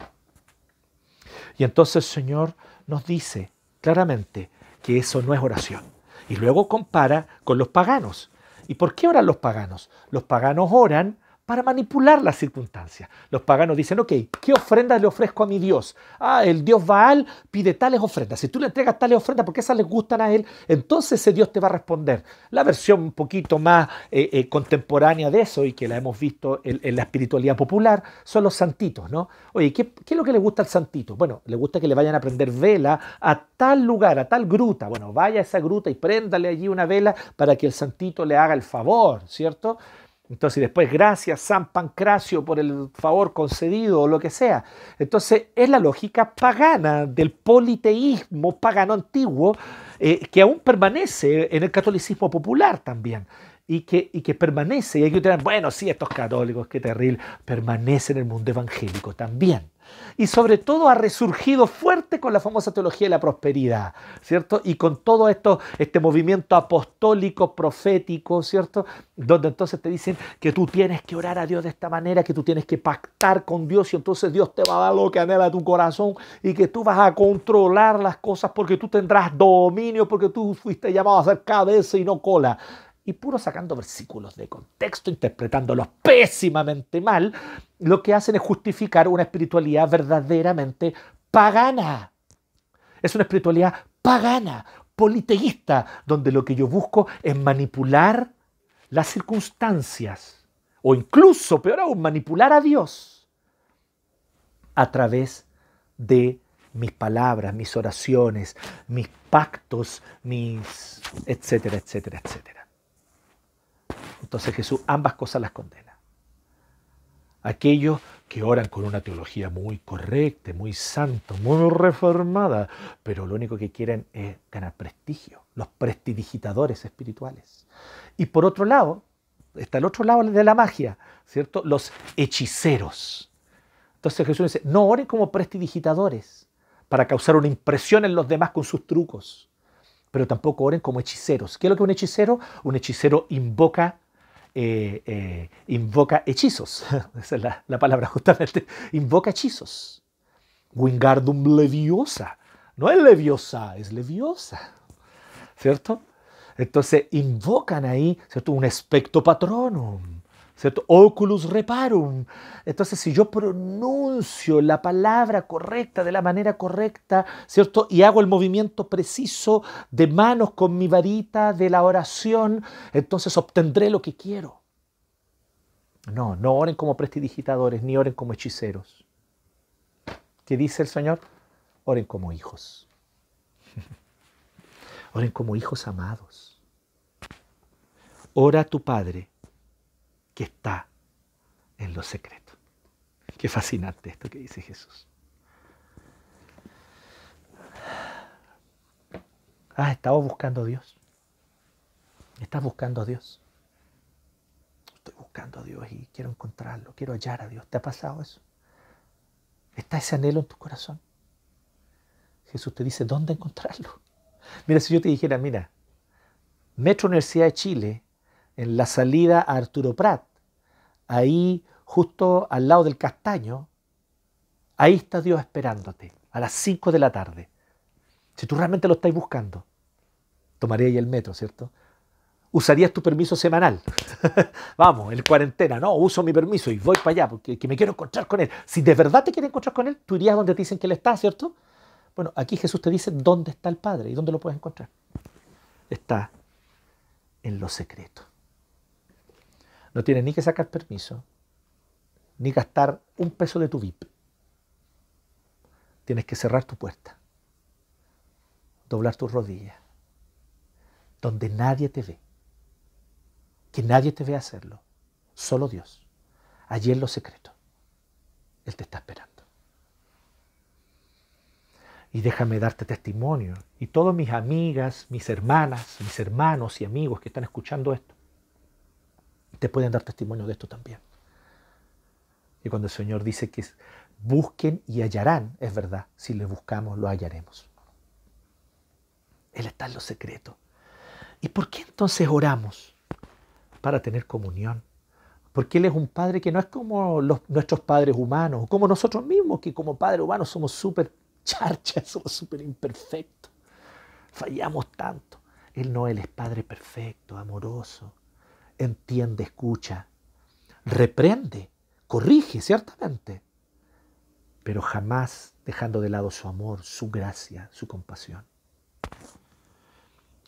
Y entonces el Señor nos dice claramente que eso no es oración. Y luego compara con los paganos. ¿Y por qué oran los paganos? Los paganos oran para manipular las circunstancias. Los paganos dicen, ok, ¿qué ofrenda le ofrezco a mi Dios? Ah, el Dios Baal pide tales ofrendas. Si tú le entregas tales ofrendas porque esas les gustan a él, entonces ese Dios te va a responder. La versión un poquito más eh, eh, contemporánea de eso y que la hemos visto en, la espiritualidad popular son los santitos, ¿no? Oye, ¿qué, ¿qué, es lo que le gusta al santito? Bueno, le gusta que le vayan a prender vela a tal lugar, a tal gruta. Bueno, vaya a esa gruta y préndale allí una vela para que el santito le haga el favor, ¿cierto? Entonces después, gracias San Pancracio por el favor concedido o lo que sea. Entonces es la lógica pagana del politeísmo pagano antiguo eh, que aún permanece en el catolicismo popular también. Y que, y que permanece, y hay que bueno, sí, estos católicos, qué terrible, permanece en el mundo evangélico también y sobre todo ha resurgido fuerte con la famosa teología de la prosperidad, ¿cierto? Y con todo esto, este movimiento apostólico, profético, ¿cierto? Donde entonces te dicen que tú tienes que orar a Dios de esta manera, que tú tienes que pactar con Dios y entonces Dios te va a dar lo que anhela tu corazón y que tú vas a controlar las cosas porque tú tendrás dominio, porque tú fuiste llamado a ser cabeza y no cola y puro sacando versículos de contexto, interpretándolos pésimamente mal, lo que hacen es justificar una espiritualidad verdaderamente pagana. Es una espiritualidad pagana, politeísta, donde lo que yo busco es manipular las circunstancias, o incluso, peor aún, manipular a Dios a través de mis palabras, mis oraciones, mis pactos, mis etcétera, etcétera, etcétera. Entonces Jesús ambas cosas las condena. Aquellos que oran con una teología muy correcta, muy santa, muy reformada, pero lo único que quieren es ganar prestigio, los prestidigitadores espirituales. Y por otro lado, está el otro lado de la magia, ¿cierto? Los hechiceros. Entonces Jesús dice, no oren como prestidigitadores para causar una impresión en los demás con sus trucos, pero tampoco oren como hechiceros. ¿Qué es lo que un hechicero? Un hechicero invoca, eh, eh, invoca hechizos. Esa es la, la palabra justamente. Invoca hechizos. Wingardum leviosa. No es leviosa, es leviosa. ¿Cierto? Entonces invocan ahí, ¿cierto? Un espectro patronum. ¿Cierto? Oculus reparum. Entonces, si yo pronuncio la palabra correcta de la manera correcta, ¿cierto? Y hago el movimiento preciso de manos con mi varita de la oración, entonces obtendré lo que quiero. No, no oren como prestidigitadores, ni oren como hechiceros. ¿Qué dice el Señor? Oren como hijos. Oren como hijos amados. Ora a tu Padre que está en lo secreto. Qué fascinante esto que dice Jesús. ¿Has estado buscando a Dios? ¿Estás buscando a Dios? Estoy buscando a Dios y quiero encontrarlo, quiero hallar a Dios. ¿Te ha pasado eso? ¿Está ese anhelo en tu corazón? Jesús te dice, ¿dónde encontrarlo? Mira, si yo te dijera, mira, Metro Universidad de Chile en la salida a Arturo Prat, ahí justo al lado del castaño, ahí está Dios esperándote, a las 5 de la tarde. Si tú realmente lo estás buscando, tomaría ahí el metro, ¿cierto? Usarías tu permiso semanal. Vamos, en cuarentena, no, uso mi permiso y voy para allá porque me quiero encontrar con Él. Si de verdad te quieres encontrar con Él, tú irías donde te dicen que Él está, ¿cierto? Bueno, aquí Jesús te dice dónde está el Padre y dónde lo puedes encontrar. Está en lo secreto. No tienes ni que sacar permiso, ni gastar un peso de tu VIP. Tienes que cerrar tu puerta, doblar tus rodillas, donde nadie te ve, que nadie te ve hacerlo, solo Dios, allí en lo secreto. Él te está esperando. Y déjame darte testimonio, y todas mis amigas, mis hermanas, mis hermanos y amigos que están escuchando esto, te pueden dar testimonio de esto también. Y cuando el Señor dice que busquen y hallarán, es verdad, si le buscamos, lo hallaremos. Él está en lo secreto. ¿Y por qué entonces oramos? Para tener comunión. Porque Él es un Padre que no es como los, nuestros padres humanos, como nosotros mismos, que como padres humanos somos súper charchas, somos súper imperfectos. Fallamos tanto. Él no, Él es Padre perfecto, amoroso, entiende, escucha, reprende, corrige, ciertamente, pero jamás dejando de lado su amor, su gracia, su compasión.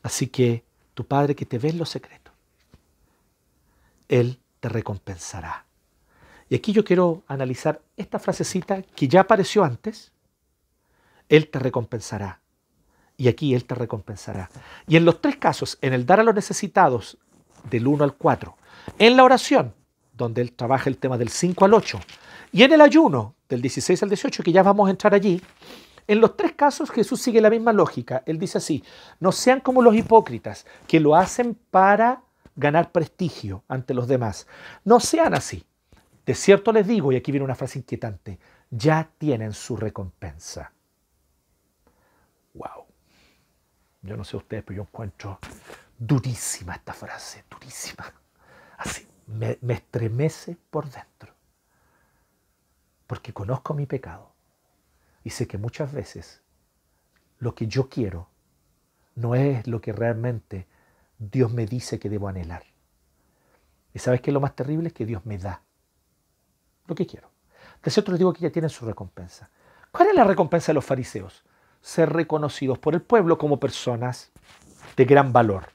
Así que tu Padre que te ve en lo secreto, Él te recompensará. Y aquí yo quiero analizar esta frasecita que ya apareció antes. Él te recompensará. Y aquí Él te recompensará. Y en los tres casos, en el dar a los necesitados del 1 al 4. En la oración, donde él trabaja el tema del 5 al 8. Y en el ayuno, del 16 al 18, que ya vamos a entrar allí. En los tres casos Jesús sigue la misma lógica. Él dice así, no sean como los hipócritas, que lo hacen para ganar prestigio ante los demás. No sean así. De cierto les digo, y aquí viene una frase inquietante, ya tienen su recompensa. Wow. Yo no sé ustedes, pero yo encuentro Durísima esta frase, durísima. Así, me, estremece por dentro. Porque conozco mi pecado y sé que muchas veces lo que yo quiero no es lo que realmente Dios me dice que debo anhelar. Y sabes que lo más terrible es que Dios me da lo que quiero. De cierto les digo que ya tienen su recompensa. ¿Cuál es la recompensa de los fariseos? Ser reconocidos por el pueblo como personas de gran valor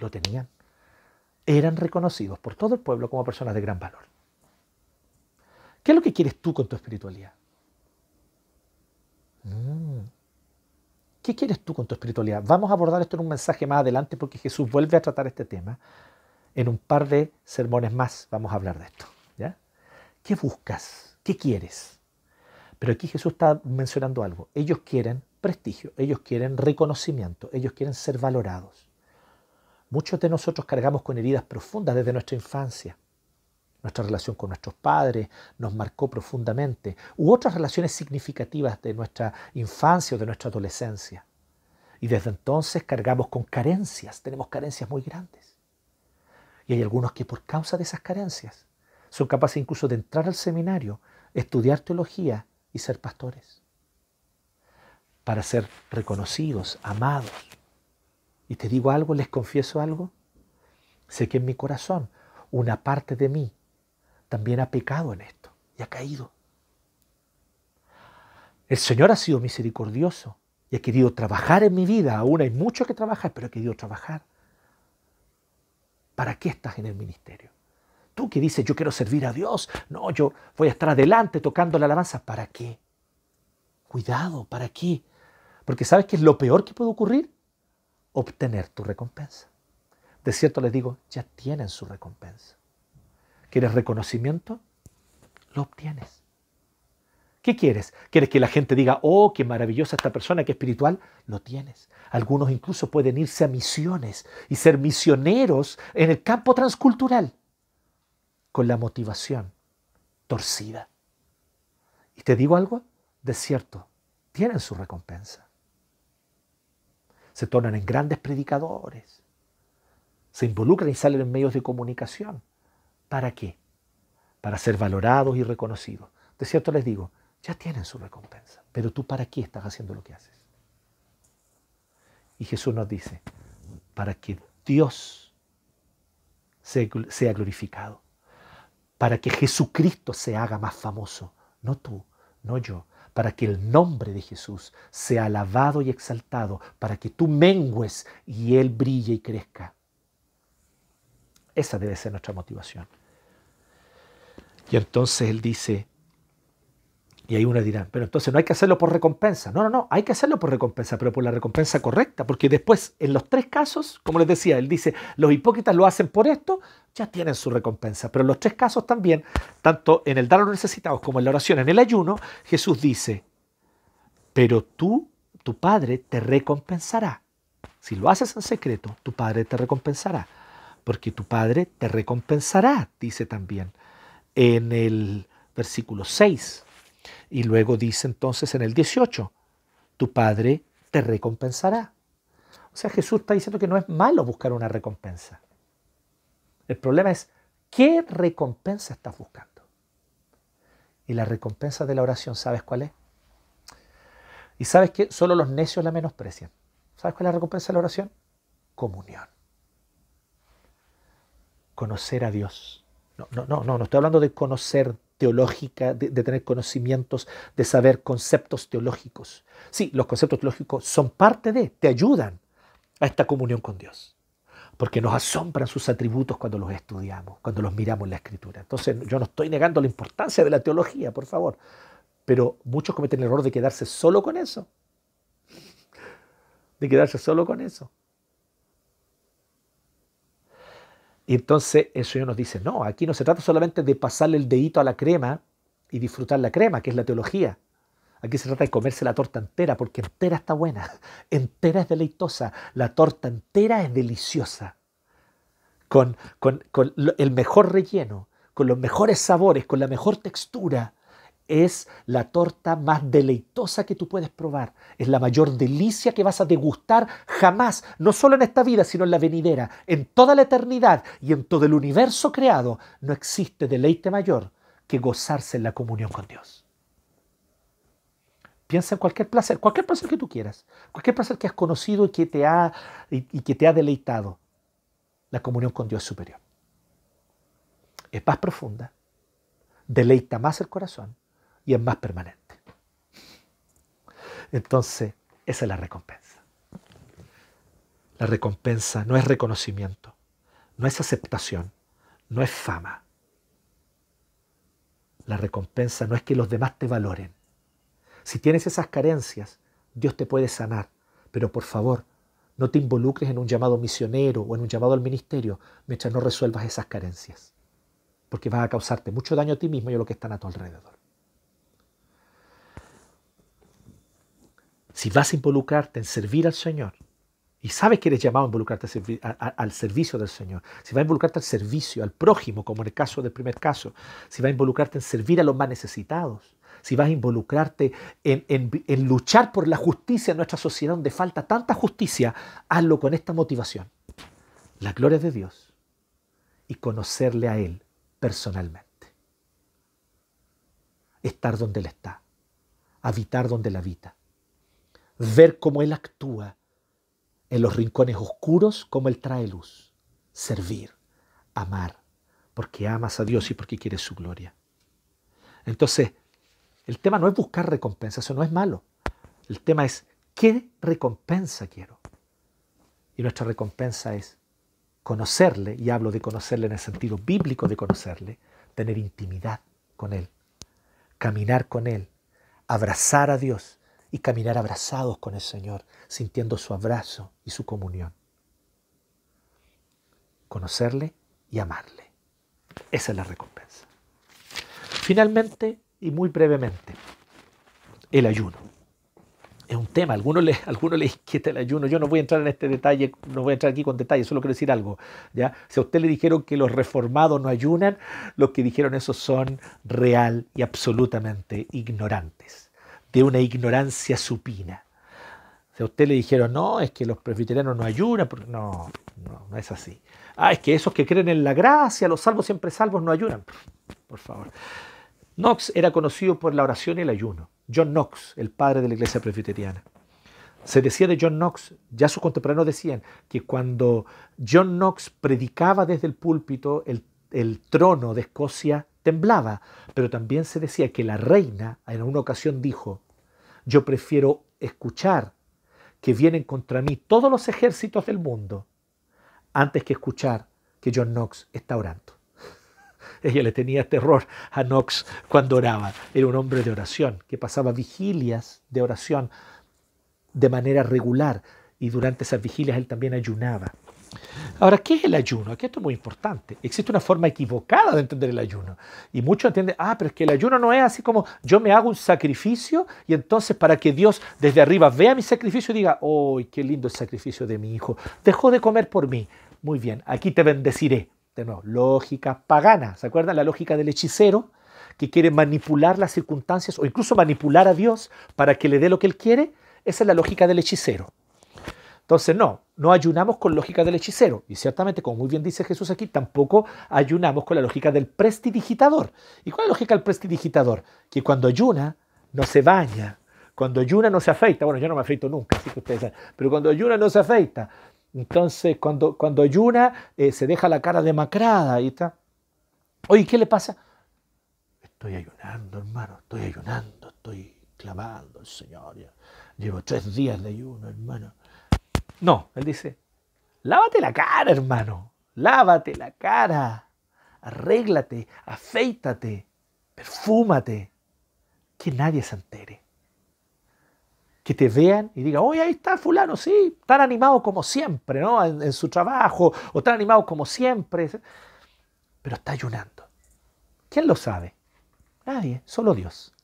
lo tenían. Eran reconocidos por todo el pueblo como personas de gran valor. ¿Qué es lo que quieres tú con tu espiritualidad? Mm. ¿Qué quieres tú con tu espiritualidad? Vamos a abordar esto en un mensaje más adelante porque Jesús vuelve a tratar este tema. En un par de sermones más vamos a hablar de esto. ¿Qué buscas? ¿Qué quieres? Pero aquí Jesús está mencionando algo. Ellos quieren prestigio, ellos quieren reconocimiento, ellos quieren ser valorados. Muchos de nosotros cargamos con heridas profundas desde nuestra infancia. nuestra relación con nuestros padres nos marcó profundamente, u otras relaciones significativas de nuestra infancia o de nuestra adolescencia. Y desde entonces cargamos con carencias, tenemos carencias muy grandes. Y hay algunos que por causa de esas carencias son capaces incluso de entrar al seminario, estudiar teología y ser pastores. Para ser reconocidos, amados. Y te digo algo, les confieso algo. Sé que en mi corazón una parte de mí también ha pecado en esto y ha caído. El Señor ha sido misericordioso y ha querido trabajar en mi vida. Aún hay mucho que trabajar, pero ha querido trabajar. ¿Para qué estás en el ministerio? Tú que dices, yo quiero servir a Dios. No, yo voy a estar adelante tocando la alabanza. ¿Para qué? Cuidado, ¿para qué? Porque ¿sabes qué es lo peor que puede ocurrir? Obtener tu recompensa. De cierto les digo, ya tienen su recompensa. ¿Quieres reconocimiento? Lo obtienes. ¿Qué quieres? ¿Quieres que la gente diga, oh, qué maravillosa esta persona, qué espiritual? Lo tienes. Algunos incluso pueden irse a misiones y ser misioneros en el campo transcultural con la motivación torcida. Y te digo algo, de cierto, tienen su recompensa. Se tornan en grandes predicadores, se involucran y salen en medios de comunicación. ¿Para qué? Para ser valorados y reconocidos. De cierto les digo, ya tienen su recompensa, pero tú para qué estás haciendo lo que haces. Y Jesús nos dice, para que Dios sea glorificado, para que Jesucristo se haga más famoso, no tú, no yo, para que el nombre de Jesús sea alabado y exaltado, para que tú mengues y Él brille y crezca. Esa debe ser nuestra motivación. Y entonces él dice, y ahí uno dirá, pero entonces no hay que hacerlo por recompensa. No, no, no, hay que hacerlo por recompensa, pero por la recompensa correcta, porque después, en los tres casos, como les decía, él dice, los hipócritas lo hacen por esto, ya tienen su recompensa. Pero en los tres casos también, tanto en el dar a los necesitados como en la oración, en el ayuno, Jesús dice, pero tú, tu Padre, te recompensará. Si lo haces en secreto, tu Padre te recompensará, porque tu Padre te recompensará, dice también en el versículo 6. Y luego dice entonces en el 18, tu Padre te recompensará. O sea, Jesús está diciendo que no es malo buscar una recompensa. El problema es, ¿qué recompensa estás buscando? Y la recompensa de la oración, ¿sabes cuál es? Y sabes que solo los necios la menosprecian. ¿Sabes cuál es la recompensa de la oración? Comunión. Conocer a Dios. No, no, no, no, estoy hablando de conocer teológica, de, tener conocimientos, de saber conceptos teológicos. Sí, los conceptos teológicos son parte de, te ayudan a esta comunión con Dios, porque nos asombran sus atributos cuando los estudiamos, cuando los miramos en la escritura. Entonces, yo no estoy negando la importancia de la teología, por favor, pero muchos cometen el error de quedarse solo con eso, de quedarse solo con eso. Y entonces el Señor nos dice, no, aquí no se trata solamente de pasarle el dedito a la crema y disfrutar la crema, que es la teología. Aquí se trata de comerse la torta entera, porque entera está buena, entera es deleitosa, la torta entera es deliciosa, con, con el mejor relleno, con los mejores sabores, con la mejor textura es la torta más deleitosa que tú puedes probar. Es la mayor delicia que vas a degustar jamás, no solo en esta vida, sino en la venidera. En toda la eternidad y en todo el universo creado no existe deleite mayor que gozarse en la comunión con Dios. Piensa en cualquier placer, cualquier placer que tú quieras, cualquier placer que has conocido y que te ha, y que te ha deleitado. La comunión con Dios es superior. Es más profunda, deleita más el corazón y es más permanente. Entonces, esa es la recompensa. La recompensa no es reconocimiento, no es aceptación, no es fama. La recompensa no es que los demás te valoren. Si tienes esas carencias, Dios te puede sanar, pero por favor, no te involucres en un llamado misionero o en un llamado al ministerio mientras no resuelvas esas carencias, porque vas a causarte mucho daño a ti mismo y a los que están a tu alrededor. Si vas a involucrarte en servir al Señor, y sabes que eres llamado a involucrarte al, servicio del Señor, si va a involucrarte al servicio, al prójimo, como en el caso del primer caso, si va a involucrarte en servir a los más necesitados, si vas a involucrarte en, en- en luchar por la justicia en nuestra sociedad donde falta tanta justicia, hazlo con esta motivación, la gloria de Dios y conocerle a Él personalmente. Estar donde Él está, habitar donde Él habita, ver cómo Él actúa en los rincones oscuros como Él trae luz. Servir, amar, porque amas a Dios y porque quieres su gloria. Entonces, el tema no es buscar recompensa, eso no es malo. El tema es, ¿qué recompensa quiero? Y nuestra recompensa es conocerle, y hablo de conocerle en el sentido bíblico de conocerle, tener intimidad con Él, caminar con Él, abrazar a Dios y caminar abrazados con el Señor, sintiendo su abrazo y su comunión. Conocerle y amarle. Esa es la recompensa. Finalmente, y muy brevemente, el ayuno. Es un tema, algunos les, algunos les inquieta el ayuno. Yo no voy a entrar en este detalle, no voy a entrar aquí con detalles, solo quiero decir algo. ¿ya? Si a usted le dijeron que los reformados no ayunan, los que dijeron eso son real y absolutamente ignorantes, de una ignorancia supina. Si a usted le dijeron, no, es que los presbiterianos no ayunan, porque no, no, no es así. Ah, es que esos que creen en la gracia, los salvos siempre salvos, no ayunan. Por favor. Knox era conocido por la oración y el ayuno. John Knox, el padre de la iglesia presbiteriana. Se decía de John Knox, ya sus contemporáneos decían que cuando John Knox predicaba desde el púlpito, el, el trono de Escocia temblaba, pero también se decía que la reina en una ocasión dijo, yo prefiero escuchar que vienen contra mí todos los ejércitos del mundo antes que escuchar que John Knox está orando. Ella le tenía terror a Knox cuando oraba. Era un hombre de oración que pasaba vigilias de oración de manera regular y durante esas vigilias él también ayunaba. Ahora, ¿qué es el ayuno? Aquí esto es muy importante. Existe una forma equivocada de entender el ayuno. Y muchos entienden, ah, pero es que el ayuno no es así como yo me hago un sacrificio y entonces para que Dios desde arriba vea mi sacrificio y diga, ¡oh, qué lindo el sacrificio de mi hijo! Dejó de comer por mí. Muy bien, aquí te bendeciré. De nuevo, lógica pagana. ¿Se acuerdan la lógica del hechicero? Que quiere manipular las circunstancias o incluso manipular a Dios para que le dé lo que él quiere. Esa es la lógica del hechicero. Entonces, no, no ayunamos con lógica del hechicero. Y ciertamente, como muy bien dice Jesús aquí, tampoco ayunamos con la lógica del prestidigitador. ¿Y cuál es la lógica del prestidigitador? Que cuando ayuna, no se baña. Cuando ayuna, no se afeita. Bueno, yo no me afeito nunca, así que ustedes saben. Pero cuando ayuna, no se afeita. Entonces, cuando, cuando ayuna, eh, se deja la cara demacrada y está. Oye, ¿qué le pasa? Estoy ayunando, hermano, estoy ayunando, estoy clamando al Señor. Llevo tres días de ayuno, hermano. No, él dice, lávate la cara, hermano, lávate la cara, arréglate, afeítate, perfúmate, que nadie se entere. Que te vean y digan, oye, ahí está fulano, sí, tan animado como siempre, ¿no? En, en su trabajo, o tan animado como siempre, pero está ayunando. ¿Quién lo sabe? Nadie, solo Dios.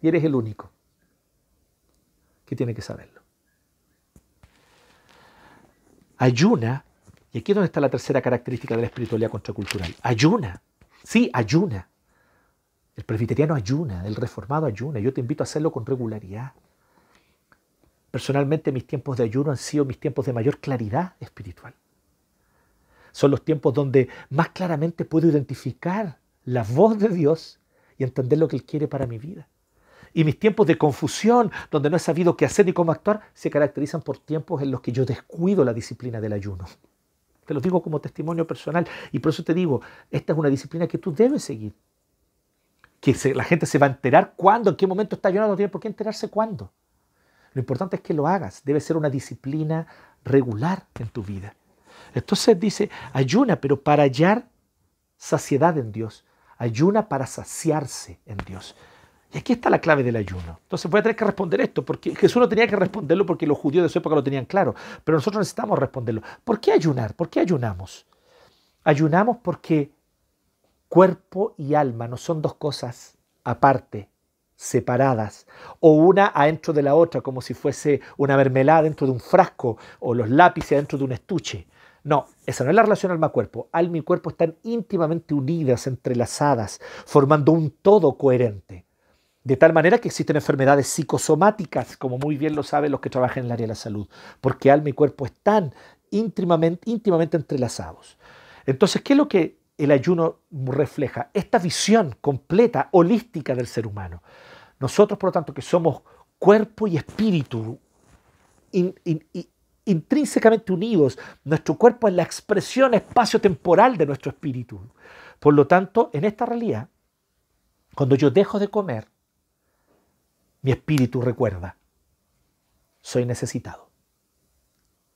Y eres el único que tiene que saberlo. Ayuna, y aquí es donde está la tercera característica de la espiritualidad contracultural. Ayuna, sí, ayuna. El presbiteriano ayuna, el reformado ayuna. Yo te invito a hacerlo con regularidad. Personalmente mis tiempos de ayuno han sido mis tiempos de mayor claridad espiritual. Son los tiempos donde más claramente puedo identificar la voz de Dios y entender lo que Él quiere para mi vida. Y mis tiempos de confusión, donde no he sabido qué hacer ni cómo actuar, se caracterizan por tiempos en los que yo descuido la disciplina del ayuno. Te lo digo como testimonio personal y por eso te digo, esta es una disciplina que tú debes seguir. Que se- la gente se va a enterar cuándo, en qué momento está ayunando, no tiene por qué enterarse cuándo. Lo importante es que lo hagas, debe ser una disciplina regular en tu vida. Entonces dice, ayuna, pero para hallar saciedad en Dios. Ayuna para saciarse en Dios. Y aquí está la clave del ayuno. Entonces voy a tener que responder esto, porque Jesús no tenía que responderlo porque los judíos de su época lo tenían claro, pero nosotros necesitamos responderlo. ¿Por qué ayunar? ¿Por qué ayunamos? Ayunamos porque cuerpo y alma no son dos cosas aparte separadas, o una adentro de la otra, como si fuese una mermelada dentro de un frasco, o los lápices dentro de un estuche. No, esa no es la relación alma-cuerpo. Alma y cuerpo están íntimamente unidas, entrelazadas, formando un todo coherente. De tal manera que existen enfermedades psicosomáticas, como muy bien lo saben los que trabajan en el área de la salud, porque alma y cuerpo están íntimamente, íntimamente entrelazados. Entonces, ¿qué es lo que el ayuno refleja? Esta visión completa, holística del ser humano. Nosotros, por lo tanto, que somos cuerpo y espíritu intrínsecamente unidos, nuestro cuerpo es la expresión espacio-temporal de nuestro espíritu. Por lo tanto, en esta realidad, cuando yo dejo de comer, mi espíritu recuerda, soy necesitado,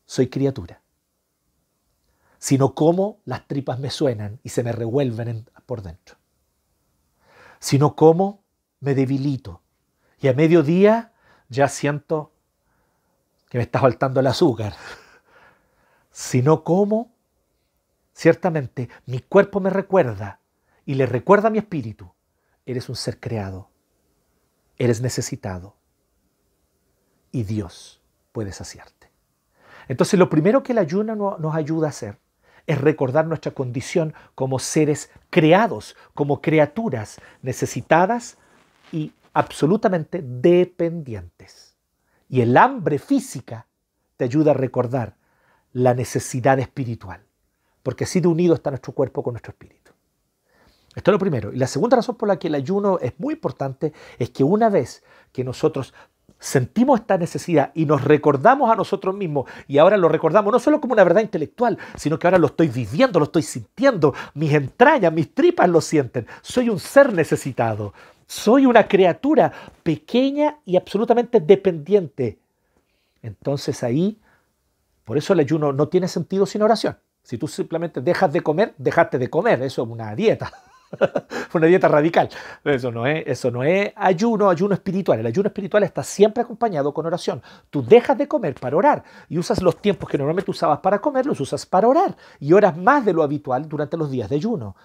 soy criatura. Si no como, las tripas me suenan y se me revuelven por dentro. Si no como, me debilito. Y a mediodía ya siento que me está faltando el azúcar. Si no como, ciertamente mi cuerpo me recuerda y le recuerda a mi espíritu, eres un ser creado, eres necesitado y Dios puede saciarte. Entonces lo primero que el ayuno nos ayuda a hacer es recordar nuestra condición como seres creados, como criaturas necesitadas y absolutamente dependientes. Y el hambre física te ayuda a recordar la necesidad espiritual, porque así de unido está nuestro cuerpo con nuestro espíritu. Esto es lo primero. Y la segunda razón por la que el ayuno es muy importante es que una vez que nosotros sentimos esta necesidad y nos recordamos a nosotros mismos y ahora lo recordamos no solo como una verdad intelectual, sino que ahora lo estoy viviendo, lo estoy sintiendo, mis entrañas, mis tripas lo sienten. Soy un ser necesitado, soy una criatura pequeña y absolutamente dependiente. Entonces ahí, por eso el ayuno no tiene sentido sin oración. Si tú simplemente dejas de comer, dejaste de comer, eso es una dieta. Una dieta radical. Eso no, es, eso no es ayuno, ayuno espiritual. El ayuno espiritual está siempre acompañado con oración. Tú dejas de comer para orar y usas los tiempos que normalmente usabas para comer, los usas para orar y oras más de lo habitual durante los días de ayuno.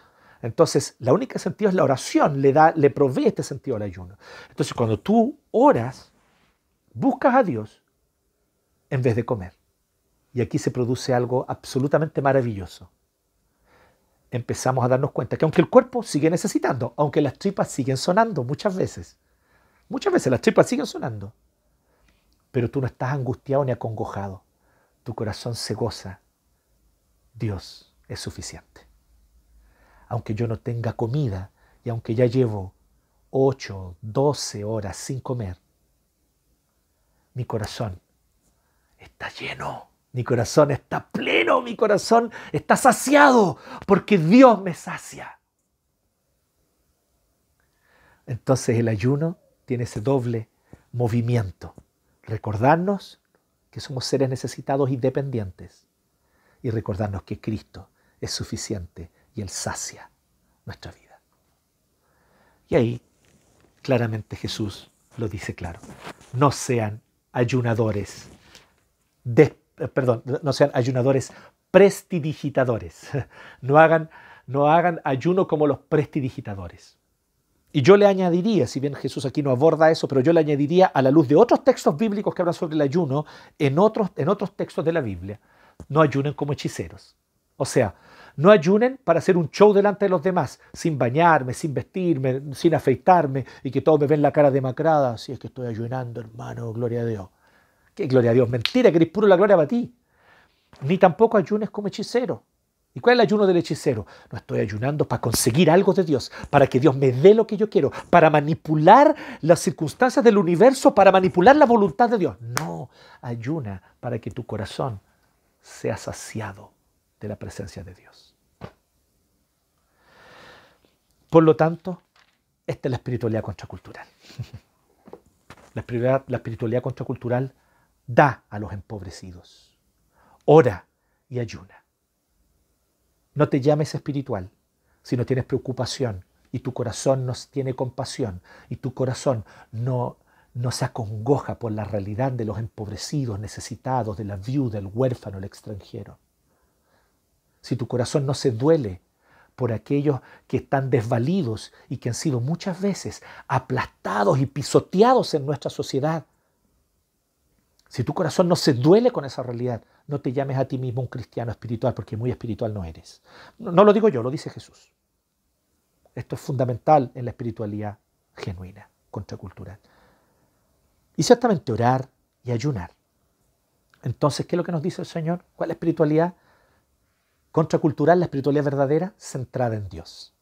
Entonces, la única sentido es la oración, le, da, le provee este sentido al ayuno. Entonces, cuando tú oras, buscas a Dios en vez de comer. Y aquí se produce algo absolutamente maravilloso empezamos a darnos cuenta que aunque el cuerpo sigue necesitando, aunque las tripas siguen sonando muchas veces, muchas veces las tripas siguen sonando, pero tú no estás angustiado ni acongojado, tu corazón se goza, Dios es suficiente. Aunque yo no tenga comida y aunque ya llevo 8, 12 horas sin comer, mi corazón está lleno mi corazón está pleno, mi corazón está saciado, porque Dios me sacia. Entonces el ayuno tiene ese doble movimiento. Recordarnos que somos seres necesitados y dependientes. Y recordarnos que Cristo es suficiente y Él sacia nuestra vida. Y ahí claramente Jesús lo dice claro. No sean ayunadores eh, perdón, no sean ayunadores prestidigitadores. No hagan, no hagan ayuno como los prestidigitadores. Y yo le añadiría, si bien Jesús aquí no aborda eso, pero yo le añadiría a la luz de otros textos bíblicos que hablan sobre el ayuno, en otros, en otros textos de la Biblia, no ayunen como hechiceros. O sea, no ayunen para hacer un show delante de los demás, sin bañarme, sin vestirme, sin afeitarme y que todos me ven la cara demacrada. Si es que estoy ayunando, hermano, gloria a Dios. ¿Qué gloria a Dios? Mentira, que eres puro la gloria para ti. Ni tampoco ayunes como hechicero. ¿Y cuál es el ayuno del hechicero? No estoy ayunando para conseguir algo de Dios, para que Dios me dé lo que yo quiero, para manipular las circunstancias del universo, para manipular la voluntad de Dios. No, ayuna para que tu corazón sea saciado de la presencia de Dios. Por lo tanto, esta es la espiritualidad contracultural. La espiritualidad, la espiritualidad contracultural da a los empobrecidos. Ora y ayuna. No te llames espiritual si no tienes preocupación y tu corazón no tiene compasión y tu corazón no, no se acongoja por la realidad de los empobrecidos, necesitados, de la viuda, el huérfano, el extranjero. Si tu corazón no se duele por aquellos que están desvalidos y que han sido muchas veces aplastados y pisoteados en nuestra sociedad. Si tu corazón no se duele con esa realidad, no te llames a ti mismo un cristiano espiritual, porque muy espiritual no eres. No, lo digo yo, lo dice Jesús. Esto es fundamental en la espiritualidad genuina, contracultural. Y ciertamente orar y ayunar. Entonces, ¿qué es lo que nos dice el Señor? ¿Cuál es la espiritualidad? Contracultural, la espiritualidad verdadera, centrada en Dios.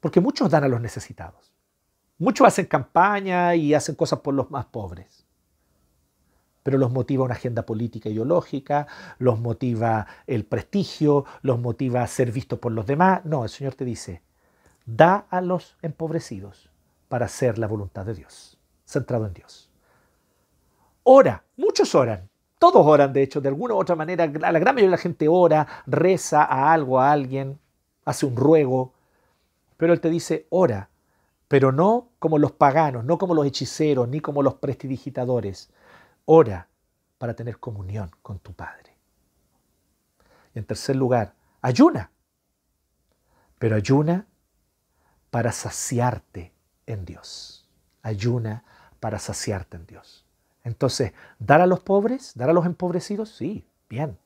Porque muchos dan a los necesitados. Muchos hacen campaña y hacen cosas por los más pobres. Pero los motiva una agenda política ideológica, los motiva el prestigio, los motiva ser visto por los demás. No, el Señor te dice, da a los empobrecidos para hacer la voluntad de Dios, centrado en Dios. Ora, muchos oran, todos oran, de hecho, de alguna u otra manera, la gran mayoría de la gente ora, reza a algo, a alguien, hace un ruego, pero Él te dice, ora, pero no como los paganos, no como los hechiceros, ni como los prestidigitadores. Ora para tener comunión con tu Padre. Y en tercer lugar, ayuna, pero ayuna para saciarte en Dios. Ayuna para saciarte en Dios. Entonces, dar a los pobres, dar a los empobrecidos, sí, bien.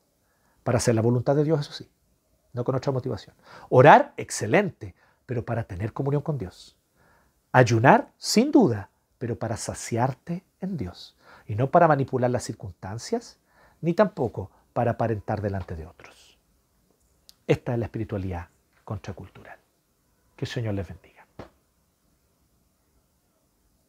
Para hacer la voluntad de Dios, eso sí, no con otra motivación. Orar, excelente, pero para tener comunión con Dios. Ayunar, sin duda, pero para saciarte en Dios. Y no para manipular las circunstancias, ni tampoco para aparentar delante de otros. Esta es la espiritualidad contracultural. Que el Señor les bendiga.